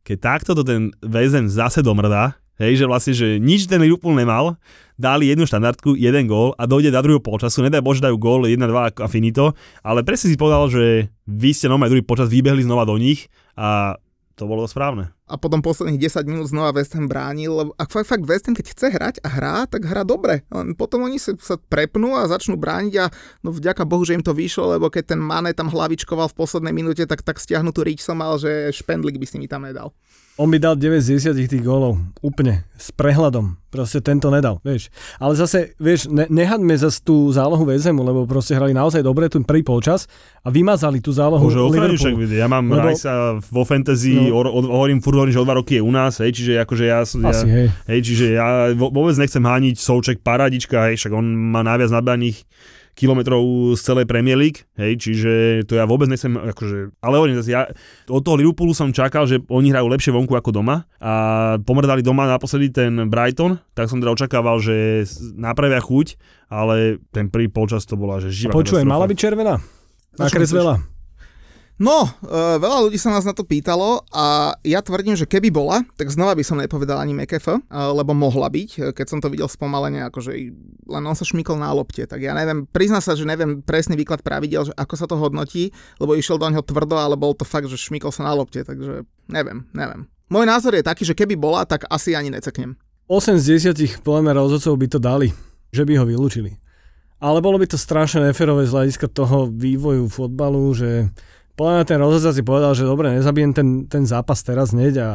keď takto to ten väzen zase domrdá, hej, že vlastne, že nič ten Liverpool nemal, dali jednu štandardku, jeden gól a dojde do druhého polčasu, nedaj Bože dajú gól 1-2 a finito, ale presne si povedal, že vy ste normálne druhý počas vybehli znova do nich a to bolo správne. a potom posledných 10 minút znova West Ham bránil, lebo ak fakt, fakt West Ham, keď chce hrať a hrá, tak hrá dobre. Len potom oni sa, sa prepnú a začnú brániť a no vďaka Bohu, že im to vyšlo, lebo keď ten Mane tam hlavičkoval v poslednej minúte, tak, tak stiahnutú rič som mal, že špendlik by si mi tam nedal. On by dal 9 z 10 tých gólov. Úplne. S prehľadom. Proste tento nedal, vieš. Ale zase, vieš, ne, nehaďme zase tú zálohu Vezemu, lebo proste hrali naozaj dobre ten prvý polčas a vymazali tú zálohu Bože, ochranu však, Liverpoolu. ja mám Lebo-. Rajsa vo fantasy, No. o, o, hovorím, furt hovorím, že o dva roky je u nás, hej, čiže akože ja, ja, Asi, hej. Hej, čiže ja vôbec nechcem hániť Souček paradička, hej, však on má najviac nadbaných kilometrov z celej Premier League, hej, čiže to ja vôbec nechcem, akože, ale hovorím zase, ja od toho Liverpoolu som čakal, že oni hrajú lepšie vonku ako doma a pomrdali doma naposledy ten Brighton, tak som teda očakával, že napravia chuť, ale ten prvý polčas to bola, že živá Počuj, katastrofa. mala byť červená? Na čo Nakreslila. No, e, veľa ľudí sa nás na to pýtalo a ja tvrdím, že keby bola, tak znova by som nepovedal ani MKF, e, lebo mohla byť, e, keď som to videl spomalene, akože len on sa šmykol na lopte, tak ja neviem, prizná sa, že neviem presný výklad pravidel, že ako sa to hodnotí, lebo išiel do neho tvrdo, ale bol to fakt, že šmykol sa na lopte, takže neviem, neviem. Môj názor je taký, že keby bola, tak asi ani neceknem. 8 z 10 podľa mňa rozhodcov by to dali, že by ho vylúčili. Ale bolo by to strašne neférové z hľadiska toho vývoju fotbalu, že podľa mňa ten rozhodca si povedal, že dobre, nezabijem ten, ten zápas teraz hneď a...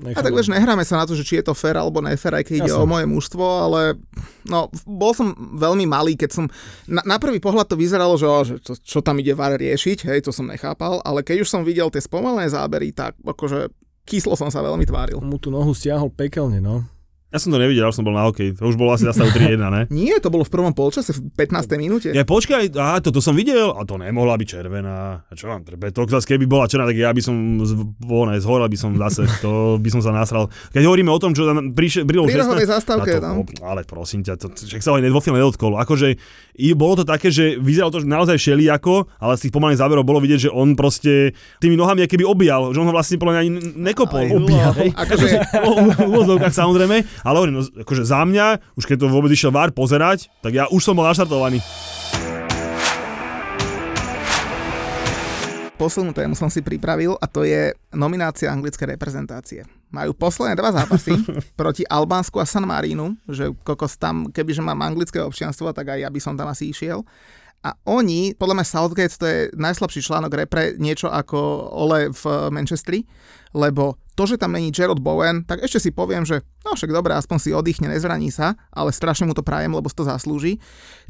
A tak vieš, nehráme sa na to, že či je to fér alebo nefér, aj keď ide Jasné. o moje mužstvo, ale no, bol som veľmi malý, keď som, na, na prvý pohľad to vyzeralo, že, o, že čo, čo tam ide VAR riešiť, hej, to som nechápal, ale keď už som videl tie spomalené zábery, tak akože kyslo som sa veľmi tváril. mu tú nohu stiahol pekelne, no. Ja som to nevidel, už som bol na hokej, to už bolo asi na stavu 3-1, ne? Nie, to bolo v prvom polčase, v 15. minúte. Ja počkaj, á, toto som videl, a to nemohla byť červená. A čo vám treba? To zase keby bola červená, tak ja by som z, ne, zhorel by som zase, to by som sa nasral. Keď hovoríme o tom, čo tam prišiel, Pri rohovej zastávke, to, no. ale prosím ťa, to, však sa ho vo filme nedotkol. Akože i bolo to také, že vyzeralo to že naozaj šeliako, ale z tých pomalých záberov bolo vidieť, že on proste tými nohami akoby objal, že on ho vlastne podľa mňa ani nekopol. Ale Objal. akože, v úvozovkách samozrejme, ale hovorím, no, akože za mňa, už keď to vôbec išiel VAR pozerať, tak ja už som bol naštartovaný. poslednú tému som si pripravil a to je nominácia anglickej reprezentácie. Majú posledné dva zápasy proti Albánsku a San Marínu, že kokos tam, kebyže mám anglické občianstvo, tak aj ja by som tam asi išiel. A oni, podľa mňa Southgate, to je najslabší článok repre, niečo ako Ole v Manchestri, lebo to, že tam není Gerald Bowen, tak ešte si poviem, že no však dobre, aspoň si oddychne, nezraní sa, ale strašne mu to prajem, lebo si to zaslúži.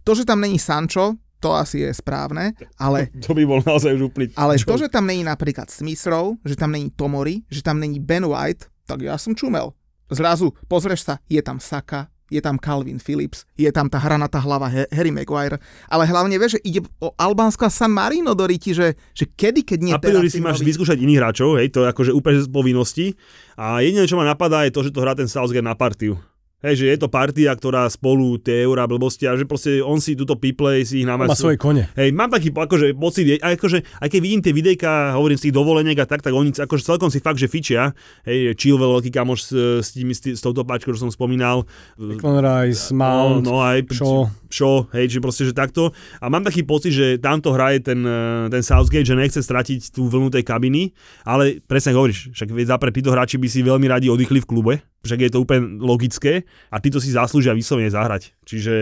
To, že tam není Sancho, to asi je správne, ale To by bol naozaj už úplný... ale to, že tam není napríklad Smith Rowe, že tam není Tomori, že tam není Ben White, tak ja som čumel. Zrazu pozrieš sa, je tam Saka, je tam Calvin Phillips, je tam tá hranatá hlava Harry Maguire, ale hlavne vieš, že ide o Albánsko a San Marino do riti, že, že kedy, keď nie a teraz si máš robiť. vyskúšať iných hráčov, hej, to je akože úplne z povinnosti. A jediné, čo ma napadá, je to, že to hrá ten Southgate na partiu. Hej, že je to partia, ktorá spolu tie eurá blbosti a že proste on si túto piplej si ich Má namá... svoje kone. Hej, mám taký akože, pocit, je- a akože, aj keď vidím tie videjka, hovorím z tých dovoleniek a tak, tak oni akože celkom si fakt, že fičia. Hej, Chilwell, veľký kamoš s, s, tými, s, s touto páčkou, čo som spomínal. Declan Rice, Mount, no, no aj Shaw. čo, hej, že proste, že takto. A mám taký pocit, že tamto hraje ten, eh, ten Southgate, že nechce stratiť tú vlnu tej kabiny, ale presne hovoríš, však zapre títo hráči by si veľmi radi oddychli v klube, však je to úplne logické a títo si zaslúžia vyslovene zahrať. Čiže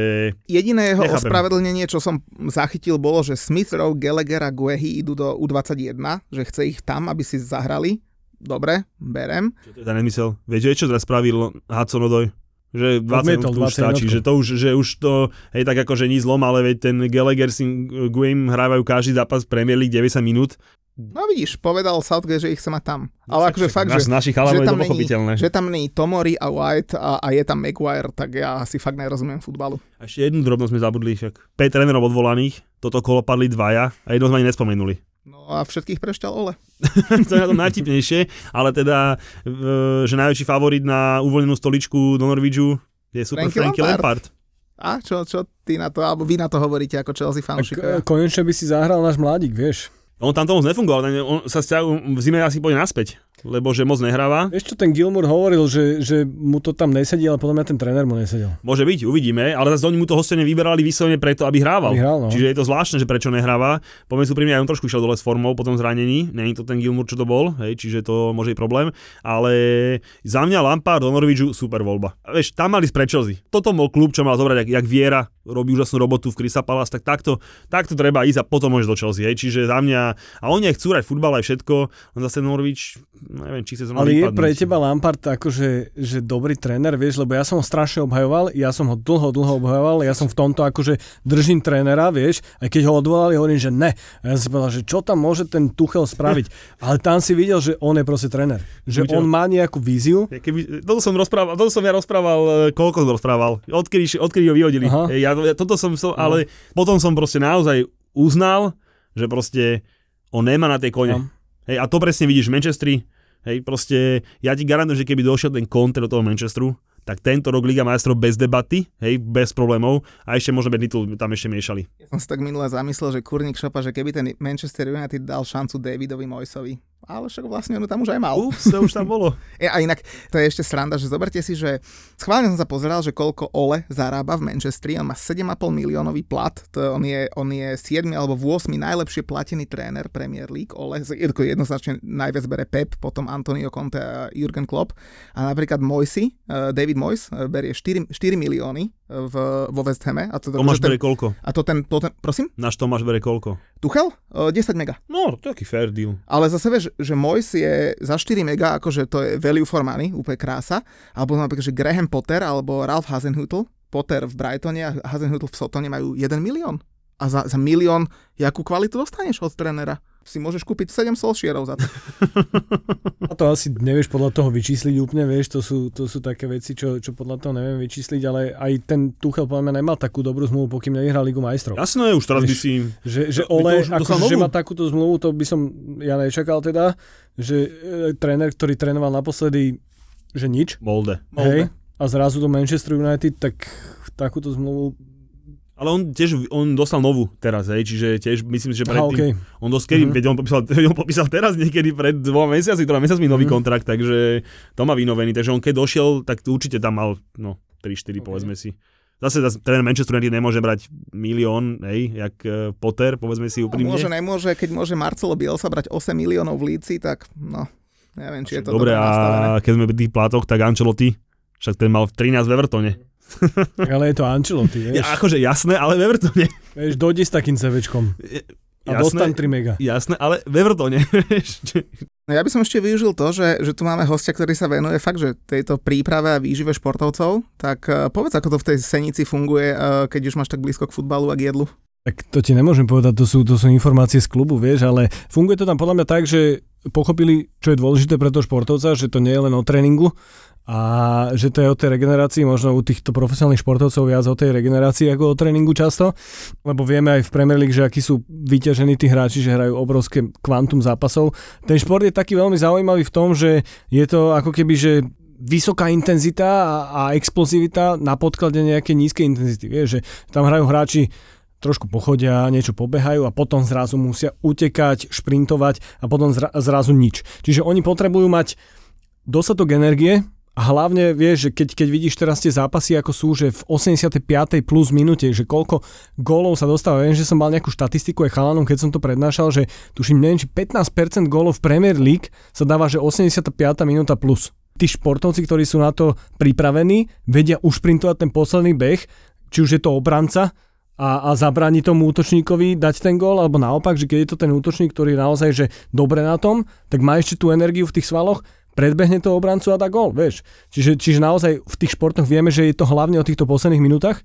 Jediné jeho Nechápem. ospravedlnenie, čo som zachytil, bolo, že Smith Rowe, Gallagher a Guehi idú do U21, že chce ich tam, aby si zahrali. Dobre, berem. čo to je nezmysel? Vieš, čo teraz spravil Hudson Odoj? Že 20 Odmietol minút už 20 stačí, že to už, že už to, hej, tak ako, že ní zlom, ale veď ten Gallagher si Guim hrávajú každý zápas Premier League 90 minút. No vidíš, povedal Southgate, že ich chce mať tam. Ale akože fakt, že, našich že, tam není, že tam není Tomori a White a, a je tam Maguire, tak ja si fakt nerozumiem futbalu. A ešte jednu drobnosť sme zabudli, však 5 trénerov odvolaných, toto kolo padli dvaja a jedno sme ani nespomenuli. No a všetkých prešťal Ole. to je na tom najtipnejšie, ale teda, že najväčší favorit na uvoľnenú stoličku do Norvidžu je super Frankie Frankie Lampard. A čo, čo ty na to, alebo vy na to hovoríte ako Chelsea fanúšikovia? konečne by si zahral náš mladík, vieš. On tam to nefungoval, on sa stiahu, v zime asi pôjde naspäť, lebo že moc nehráva. Vieš čo, ten Gilmour hovoril, že, že mu to tam nesedí, ale podľa mňa ten tréner mu nesedel. Môže byť, uvidíme, ale zase oni mu to hostene vyberali vyslovene preto, aby hrával. Aby hral, no. Čiže je to zvláštne, že prečo nehráva. Poviem sú pri mňa, aj on trošku išiel dole s formou po tom zranení. Není to ten Gilmour, čo to bol, hej, čiže to môže byť problém. Ale za mňa Lampard do Norvidžu super voľba. A Vieš, tam mali z Chelsea. Toto bol klub, čo mal zobrať, jak, jak Viera robí úžasnú robotu v Crystal Palace, tak takto, takto treba ísť a potom môžeš do Chelsea. Hej. Čiže za mňa, a oni aj chcú hrať futbal aj všetko, len zase Norwich, neviem, či zrovna Ale je pre teba Lampard akože že dobrý tréner, vieš, lebo ja som ho strašne obhajoval, ja som ho dlho, dlho obhajoval, ja som v tomto akože držím trénera, vieš, aj keď ho odvolali, hovorím, že ne. A ja som povedal, že čo tam môže ten Tuchel spraviť. Ale tam si videl, že on je proste tréner. Že Buďo. on má nejakú víziu, Ja Keby, toto som rozprával, toto som ja rozprával, e, koľko som rozprával, odkedy, odkedy ho vyhodili. Aha. Hej, Ja, ja, toto som, som ale potom som proste naozaj uznal, že proste on nemá na tej kone. No. Hej, a to presne vidíš v Manchestri. Hej, proste ja ti garantujem, že keby došiel ten Conte do toho Manchesteru, tak tento rok Liga majstrov bez debaty, hej, bez problémov a ešte možno by titul tam ešte miešali. Ja som si tak minule zamyslel, že kurník šopa, že keby ten Manchester United dal šancu Davidovi Moisovi. Ale však vlastne on tam už aj mal. Ups, to už tam bolo. E, A inak, to je ešte sranda, že zoberte si, že schválne som sa pozeral, že koľko Ole zarába v Manchestri, on má 7,5 miliónový plat, to on je, on je 7 alebo 8 najlepšie platený tréner Premier League, Ole, jednoznačne najviac bere Pep, potom Antonio Conte a Jurgen Klopp a napríklad Moisi, eh, David Moyes eh, berie 4, 4 milióny v, vo West Hame a to, Tomáš ten, bere koľko? a to ten, to ten, prosím, Náš Tomáš bere koľko? Tuchel? Eh, 10 mega. No, to je taký fair deal. Ale zase vieš, že Mois je za 4 mega, akože to je value for money, úplne krása. Alebo napríklad, že Graham Potter alebo Ralph Hasenhüttl, Potter v Brightone a Hasenhüttl v Sotone majú 1 milión. A za, za milión, jakú kvalitu dostaneš od trénera? Si môžeš kúpiť 7 solšierov za to. a to asi nevieš podľa toho vyčísliť úplne, vieš, to sú, to sú také veci, čo, čo podľa toho neviem vyčísliť, ale aj ten Tuchel podľa mňa nemal takú dobrú zmluvu, pokým nevyhral Ligu majstrov. Jasné, už teraz by Vieš, si... Že, že by Ole, už ako, dostal že má takúto zmluvu, to by som ja nečakal teda, že e, tréner, ktorý trénoval naposledy, že nič, Molde. hej, a zrazu do Manchester United, tak takúto zmluvu, Ale on tiež, on dostal novú teraz, hej, čiže tiež myslím že predtým, okay. on dosť kedy, Mhm. veď on popísal, on popísal teraz niekedy pred dvoma mesiaci, ktorá mesiacmi nový Mhm. kontrakt, takže to má vynovený, takže on keď došiel, tak určite tam mal, no, 3-4 Ok. povedzme si. Zase zase tréner Manchester United nemôže brať milión, hej, jak uh, Potter, povedzme si No, úprimne. môže, nemôže, keď môže Marcelo Bielsa brať 8 miliónov v Líci, tak no, neviem, či je to Dobre, dobre nastavené. a keď sme pri tých plátoch, tak Ancelotti, však ten mal 13 v Evertone. Tak ale je to Ancelotti, vieš, Ja, akože jasné, ale v Evertone. vieš dojde s takým CVčkom a dostan 3 mega. jasné, ale v Evertone. No ja by som ešte využil to, že, že tu máme hostia, ktorý sa venuje fakt, že tejto príprave a výžive športovcov, tak uh, povedz, ako to v tej Senici funguje, uh, keď už máš tak blízko k futbalu a k jedlu. Tak to ti nemôžem povedať, to sú, to sú informácie z klubu, vieš, ale funguje to tam podľa mňa tak, že pochopili, čo je dôležité pre toho športovca, že to nie je len o tréningu a že to je o tej regenerácii, možno u týchto profesionálnych športovcov viac o tej regenerácii ako o tréningu často, lebo vieme aj v Premier League, že akí sú vyťažení tí hráči, že hrajú obrovské kvantum zápasov. Ten šport je taký veľmi zaujímavý v tom, že je to ako keby, že vysoká intenzita a, a explozivita na podklade nejakej nízkej intenzity. Vieš, že tam hrajú hráči trošku pochodia, niečo pobehajú a potom zrazu musia utekať, šprintovať a potom zra, zrazu nič. Čiže oni potrebujú mať dostatok energie, A hlavne vieš, že keď, keď vidíš teraz tie zápasy, ako sú, že v 85. plus minúte, že koľko gólov sa dostáva. Viem, že som mal nejakú štatistiku aj chalanom, keď som to prednášal, že tuším, neviem, či 15% gólov v Premier League sa dáva, že 85. minúta plus. Tí športovci, ktorí sú na to pripravení, vedia ušprintovať ten posledný beh, či už je to obranca, a, a zabráni tomu útočníkovi dať ten gól, alebo naopak, že keď je to ten útočník, ktorý je naozaj že dobre na tom, tak má ešte tú energiu v tých svaloch, predbehne toho obrancu a dá gól, vieš. Čiže, čiže naozaj v tých športoch vieme, že je to hlavne o týchto posledných minútach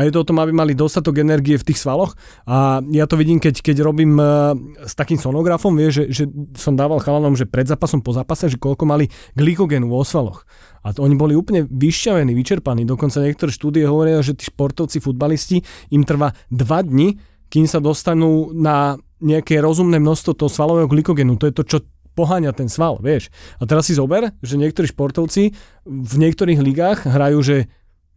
a je to o tom, aby mali dostatok energie v tých svaloch a ja to vidím, keď, keď robím uh, s takým sonografom, vieš, že, že som dával chalanom, že pred zápasom, po zápase, že koľko mali glykogénu vo svaloch. A to oni boli úplne vyšťavení, vyčerpaní. Dokonca niektoré štúdie hovoria, že tí športovci, futbalisti, im trvá 2 dni, kým sa dostanú na nejaké rozumné množstvo toho svalového glykogenu. To je to, čo poháňa ten sval, vieš. A teraz si zober, že niektorí športovci v niektorých ligách hrajú, že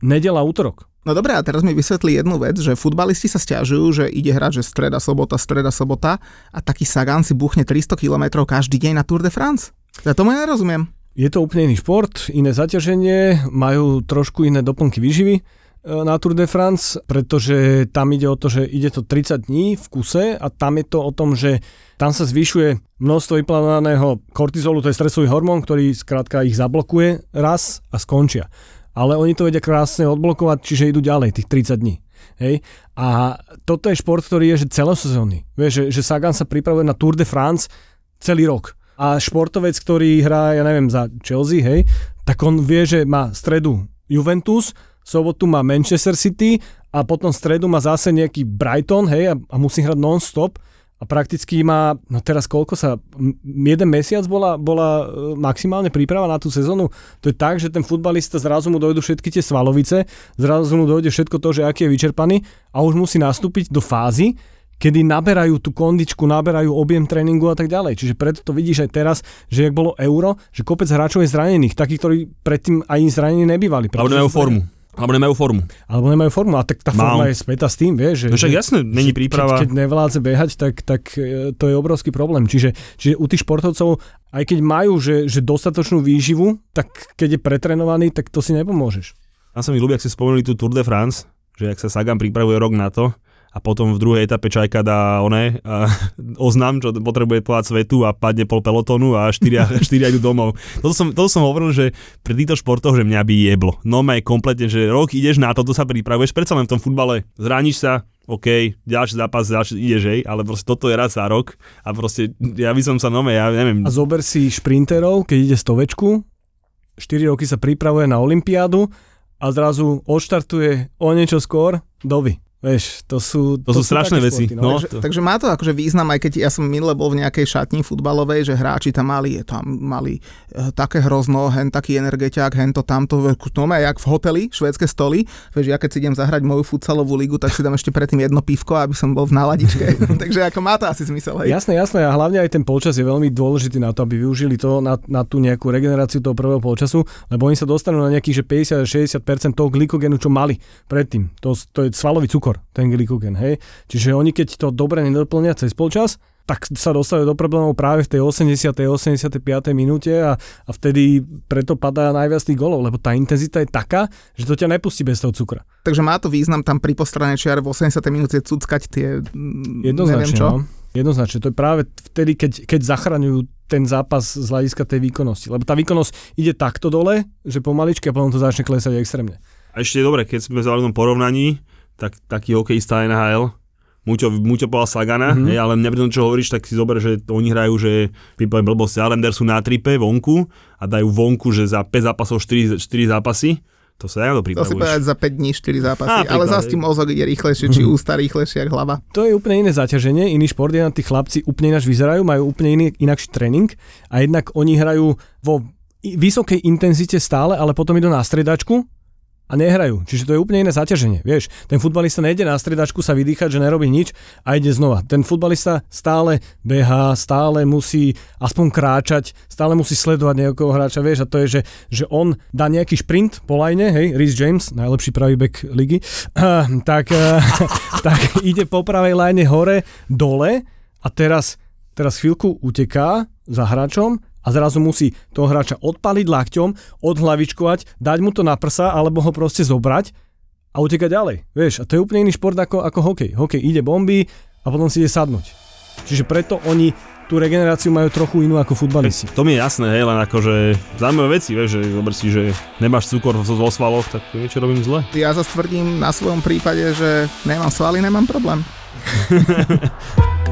nedela, útorok. No dobré, a teraz mi vysvetlí jednu vec, že futbalisti sa stiažujú, že ide hrať, že streda, sobota, streda, sobota a taký Sagan si buchne 300 km každý deň na Tour de France. Ja tomu nerozumiem. Je to úplne iný šport, iné zaťaženie, majú trošku iné doplnky výživy na Tour de France, pretože tam ide o to, že ide to 30 dní v kuse a tam je to o tom, že tam sa zvyšuje množstvo vyplánovaného kortizolu, to je stresový hormón, ktorý skrátka ich zablokuje raz a skončia. Ale oni to vedia krásne odblokovať, čiže idú ďalej, tých 30 dní. Hej? A toto je šport, ktorý je že celosezónny. Vieš, že, že Sagan sa pripravuje na Tour de France celý rok a športovec, ktorý hrá, ja neviem, za Chelsea, hej, tak on vie, že má stredu Juventus, sobotu má Manchester City a potom stredu má zase nejaký Brighton, hej, a, a musí hrať non-stop a prakticky má, no teraz koľko sa, jeden mesiac bola, bola e, maximálne príprava na tú sezónu. To je tak, že ten futbalista zrazu mu dojdu všetky tie svalovice, zrazu mu dojde všetko to, že aký je vyčerpaný a už musí nastúpiť do fázy, kedy naberajú tú kondičku, naberajú objem tréningu a tak ďalej. Čiže preto to vidíš aj teraz, že jak bolo euro, že kopec hráčov je zranených, takí, ktorí predtým aj zranení nebývali. Alebo nemajú formu. Alebo nemajú formu. Alebo nemajú formu. A tak tá Mal. forma je späta s tým, vieš. Že, no však jasné, není príprava. Keď, keď nevládze behať, tak, tak e, to je obrovský problém. Čiže, čiže u tých športovcov, aj keď majú že, že dostatočnú výživu, tak keď je pretrenovaný, tak to si nepomôžeš. Ja sa mi ľúbi, ak si spomenuli tú Tour de France, že ak sa Sagan pripravuje rok na to, a potom v druhej etape Čajka dá one, a oznam, čo potrebuje povedať svetu a padne pol pelotónu a štyria, štyria idú domov. Toto som, toto som hovoril, že pri týchto športoch, že mňa by jeblo. No aj kompletne, že rok ideš na toto sa pripravuješ, predsa len v tom futbale zraníš sa, OK, ďalší zápas, ďalší ideš, hej, ale proste toto je raz za rok a proste ja by som sa nome, ja neviem. A zober si šprinterov, keď ide stovečku, 4 roky sa pripravuje na Olympiádu a zrazu odštartuje o niečo skôr doby. Vieš, to sú, to, to sú, strašné veci. Športy, no. Takže, to... takže má to akože význam, aj keď ja som minule bol v nejakej šatni futbalovej, že hráči tam mali, tam mali e, také hrozno, hen taký energetiak, hen to tamto, no jak v hoteli, švédske stoly. Vieš, ja keď si idem zahrať moju futsalovú ligu, tak si dám ešte predtým jedno pivko, aby som bol v náladičke. takže ako má to asi zmysel. Hej. Jasné, jasné. A hlavne aj ten polčas je veľmi dôležitý na to, aby využili to na, na tú nejakú regeneráciu toho prvého polčasu, lebo oni sa dostanú na nejakých 50-60% toho glykogenu, čo mali predtým. To, to je svalový cukor cukor, ten glykogen, hej. Čiže oni keď to dobre nedoplnia cez polčas, tak sa dostávajú do problémov práve v tej 80. 85. minúte a, a vtedy preto padá najviac tých golov, lebo tá intenzita je taká, že to ťa nepustí bez toho cukra. Takže má to význam tam pri postranej čiare v 80. minúte cuckať tie... Mm, Jednoznačne, neviem čo. No. Jednoznačne, to je práve vtedy, keď, keď zachraňujú ten zápas z hľadiska tej výkonnosti. Lebo tá výkonnosť ide takto dole, že pomaličky a potom to začne klesať extrémne. A ešte je dobre, keď sme v porovnaní, tak, taký hokejista NHL, Muťo, Muťo povedal Sagana, mm-hmm. hej, ale mňa pri tom, čo hovoríš, tak si zober, že oni hrajú, že vypoviem blbosť, Islander sú na tripe vonku a dajú vonku, že za 5 zápasov 4, 4 zápasy. To sa ja to pripravuješ. To si povedať za 5 dní 4 zápasy, Á, ale zase tým mozog ide rýchlejšie, či mhm. ústa rýchlejšie, ako hlava. To je úplne iné zaťaženie, iný šport, jednak tí chlapci úplne ináč vyzerajú, majú úplne iný, inakší tréning a jednak oni hrajú vo vysokej intenzite stále, ale potom idú na stredačku a nehrajú. Čiže to je úplne iné zaťaženie. Vieš, ten futbalista nejde na stredačku sa vydýchať, že nerobí nič a ide znova. Ten futbalista stále behá, stále musí aspoň kráčať, stále musí sledovať nejakého hráča, vieš, a to je, že, že on dá nejaký šprint po lajne, hej, Rhys James, najlepší pravý back ligy, tak, tak ide po pravej lajne hore, dole a teraz, teraz chvíľku uteká za hráčom a zrazu musí toho hráča odpaliť lakťom, odhlavičkovať, dať mu to na prsa alebo ho proste zobrať a utekať ďalej. Vieš, a to je úplne iný šport ako, ako hokej. Hokej ide bomby a potom si ide sadnúť. Čiže preto oni tú regeneráciu majú trochu inú ako futbalisti. To mi je jasné, hej, len akože zaujímavé veci, vieš, že zober si, že nemáš cukor vo, svaloch, tak niečo robím zle. Ja zase tvrdím na svojom prípade, že nemám svaly, nemám problém.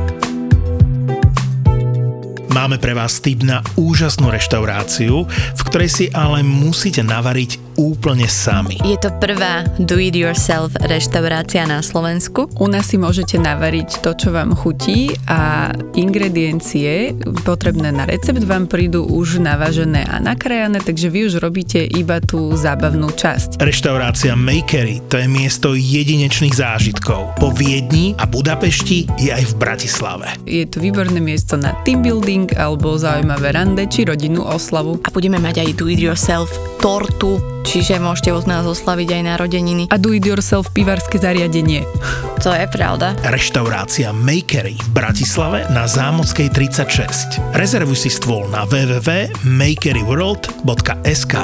Máme pre vás tip na úžasnú reštauráciu, v ktorej si ale musíte navariť úplne sami. Je to prvá do-it-yourself reštaurácia na Slovensku. U nás si môžete navariť to, čo vám chutí a ingrediencie potrebné na recept vám prídu už navažené a nakrájané, takže vy už robíte iba tú zábavnú časť. Reštaurácia Makery to je miesto jedinečných zážitkov. Po Viedni a Budapešti je aj v Bratislave. Je to výborné miesto na team building alebo zaujímavé rande či rodinnú oslavu. A budeme mať aj do-it-yourself tortu, čiže môžete od nás oslaviť aj narodeniny. A do it yourself pivarské zariadenie. To je pravda. Reštaurácia Makery v Bratislave na Zámockej 36. Rezervuj si stôl na www.makeryworld.sk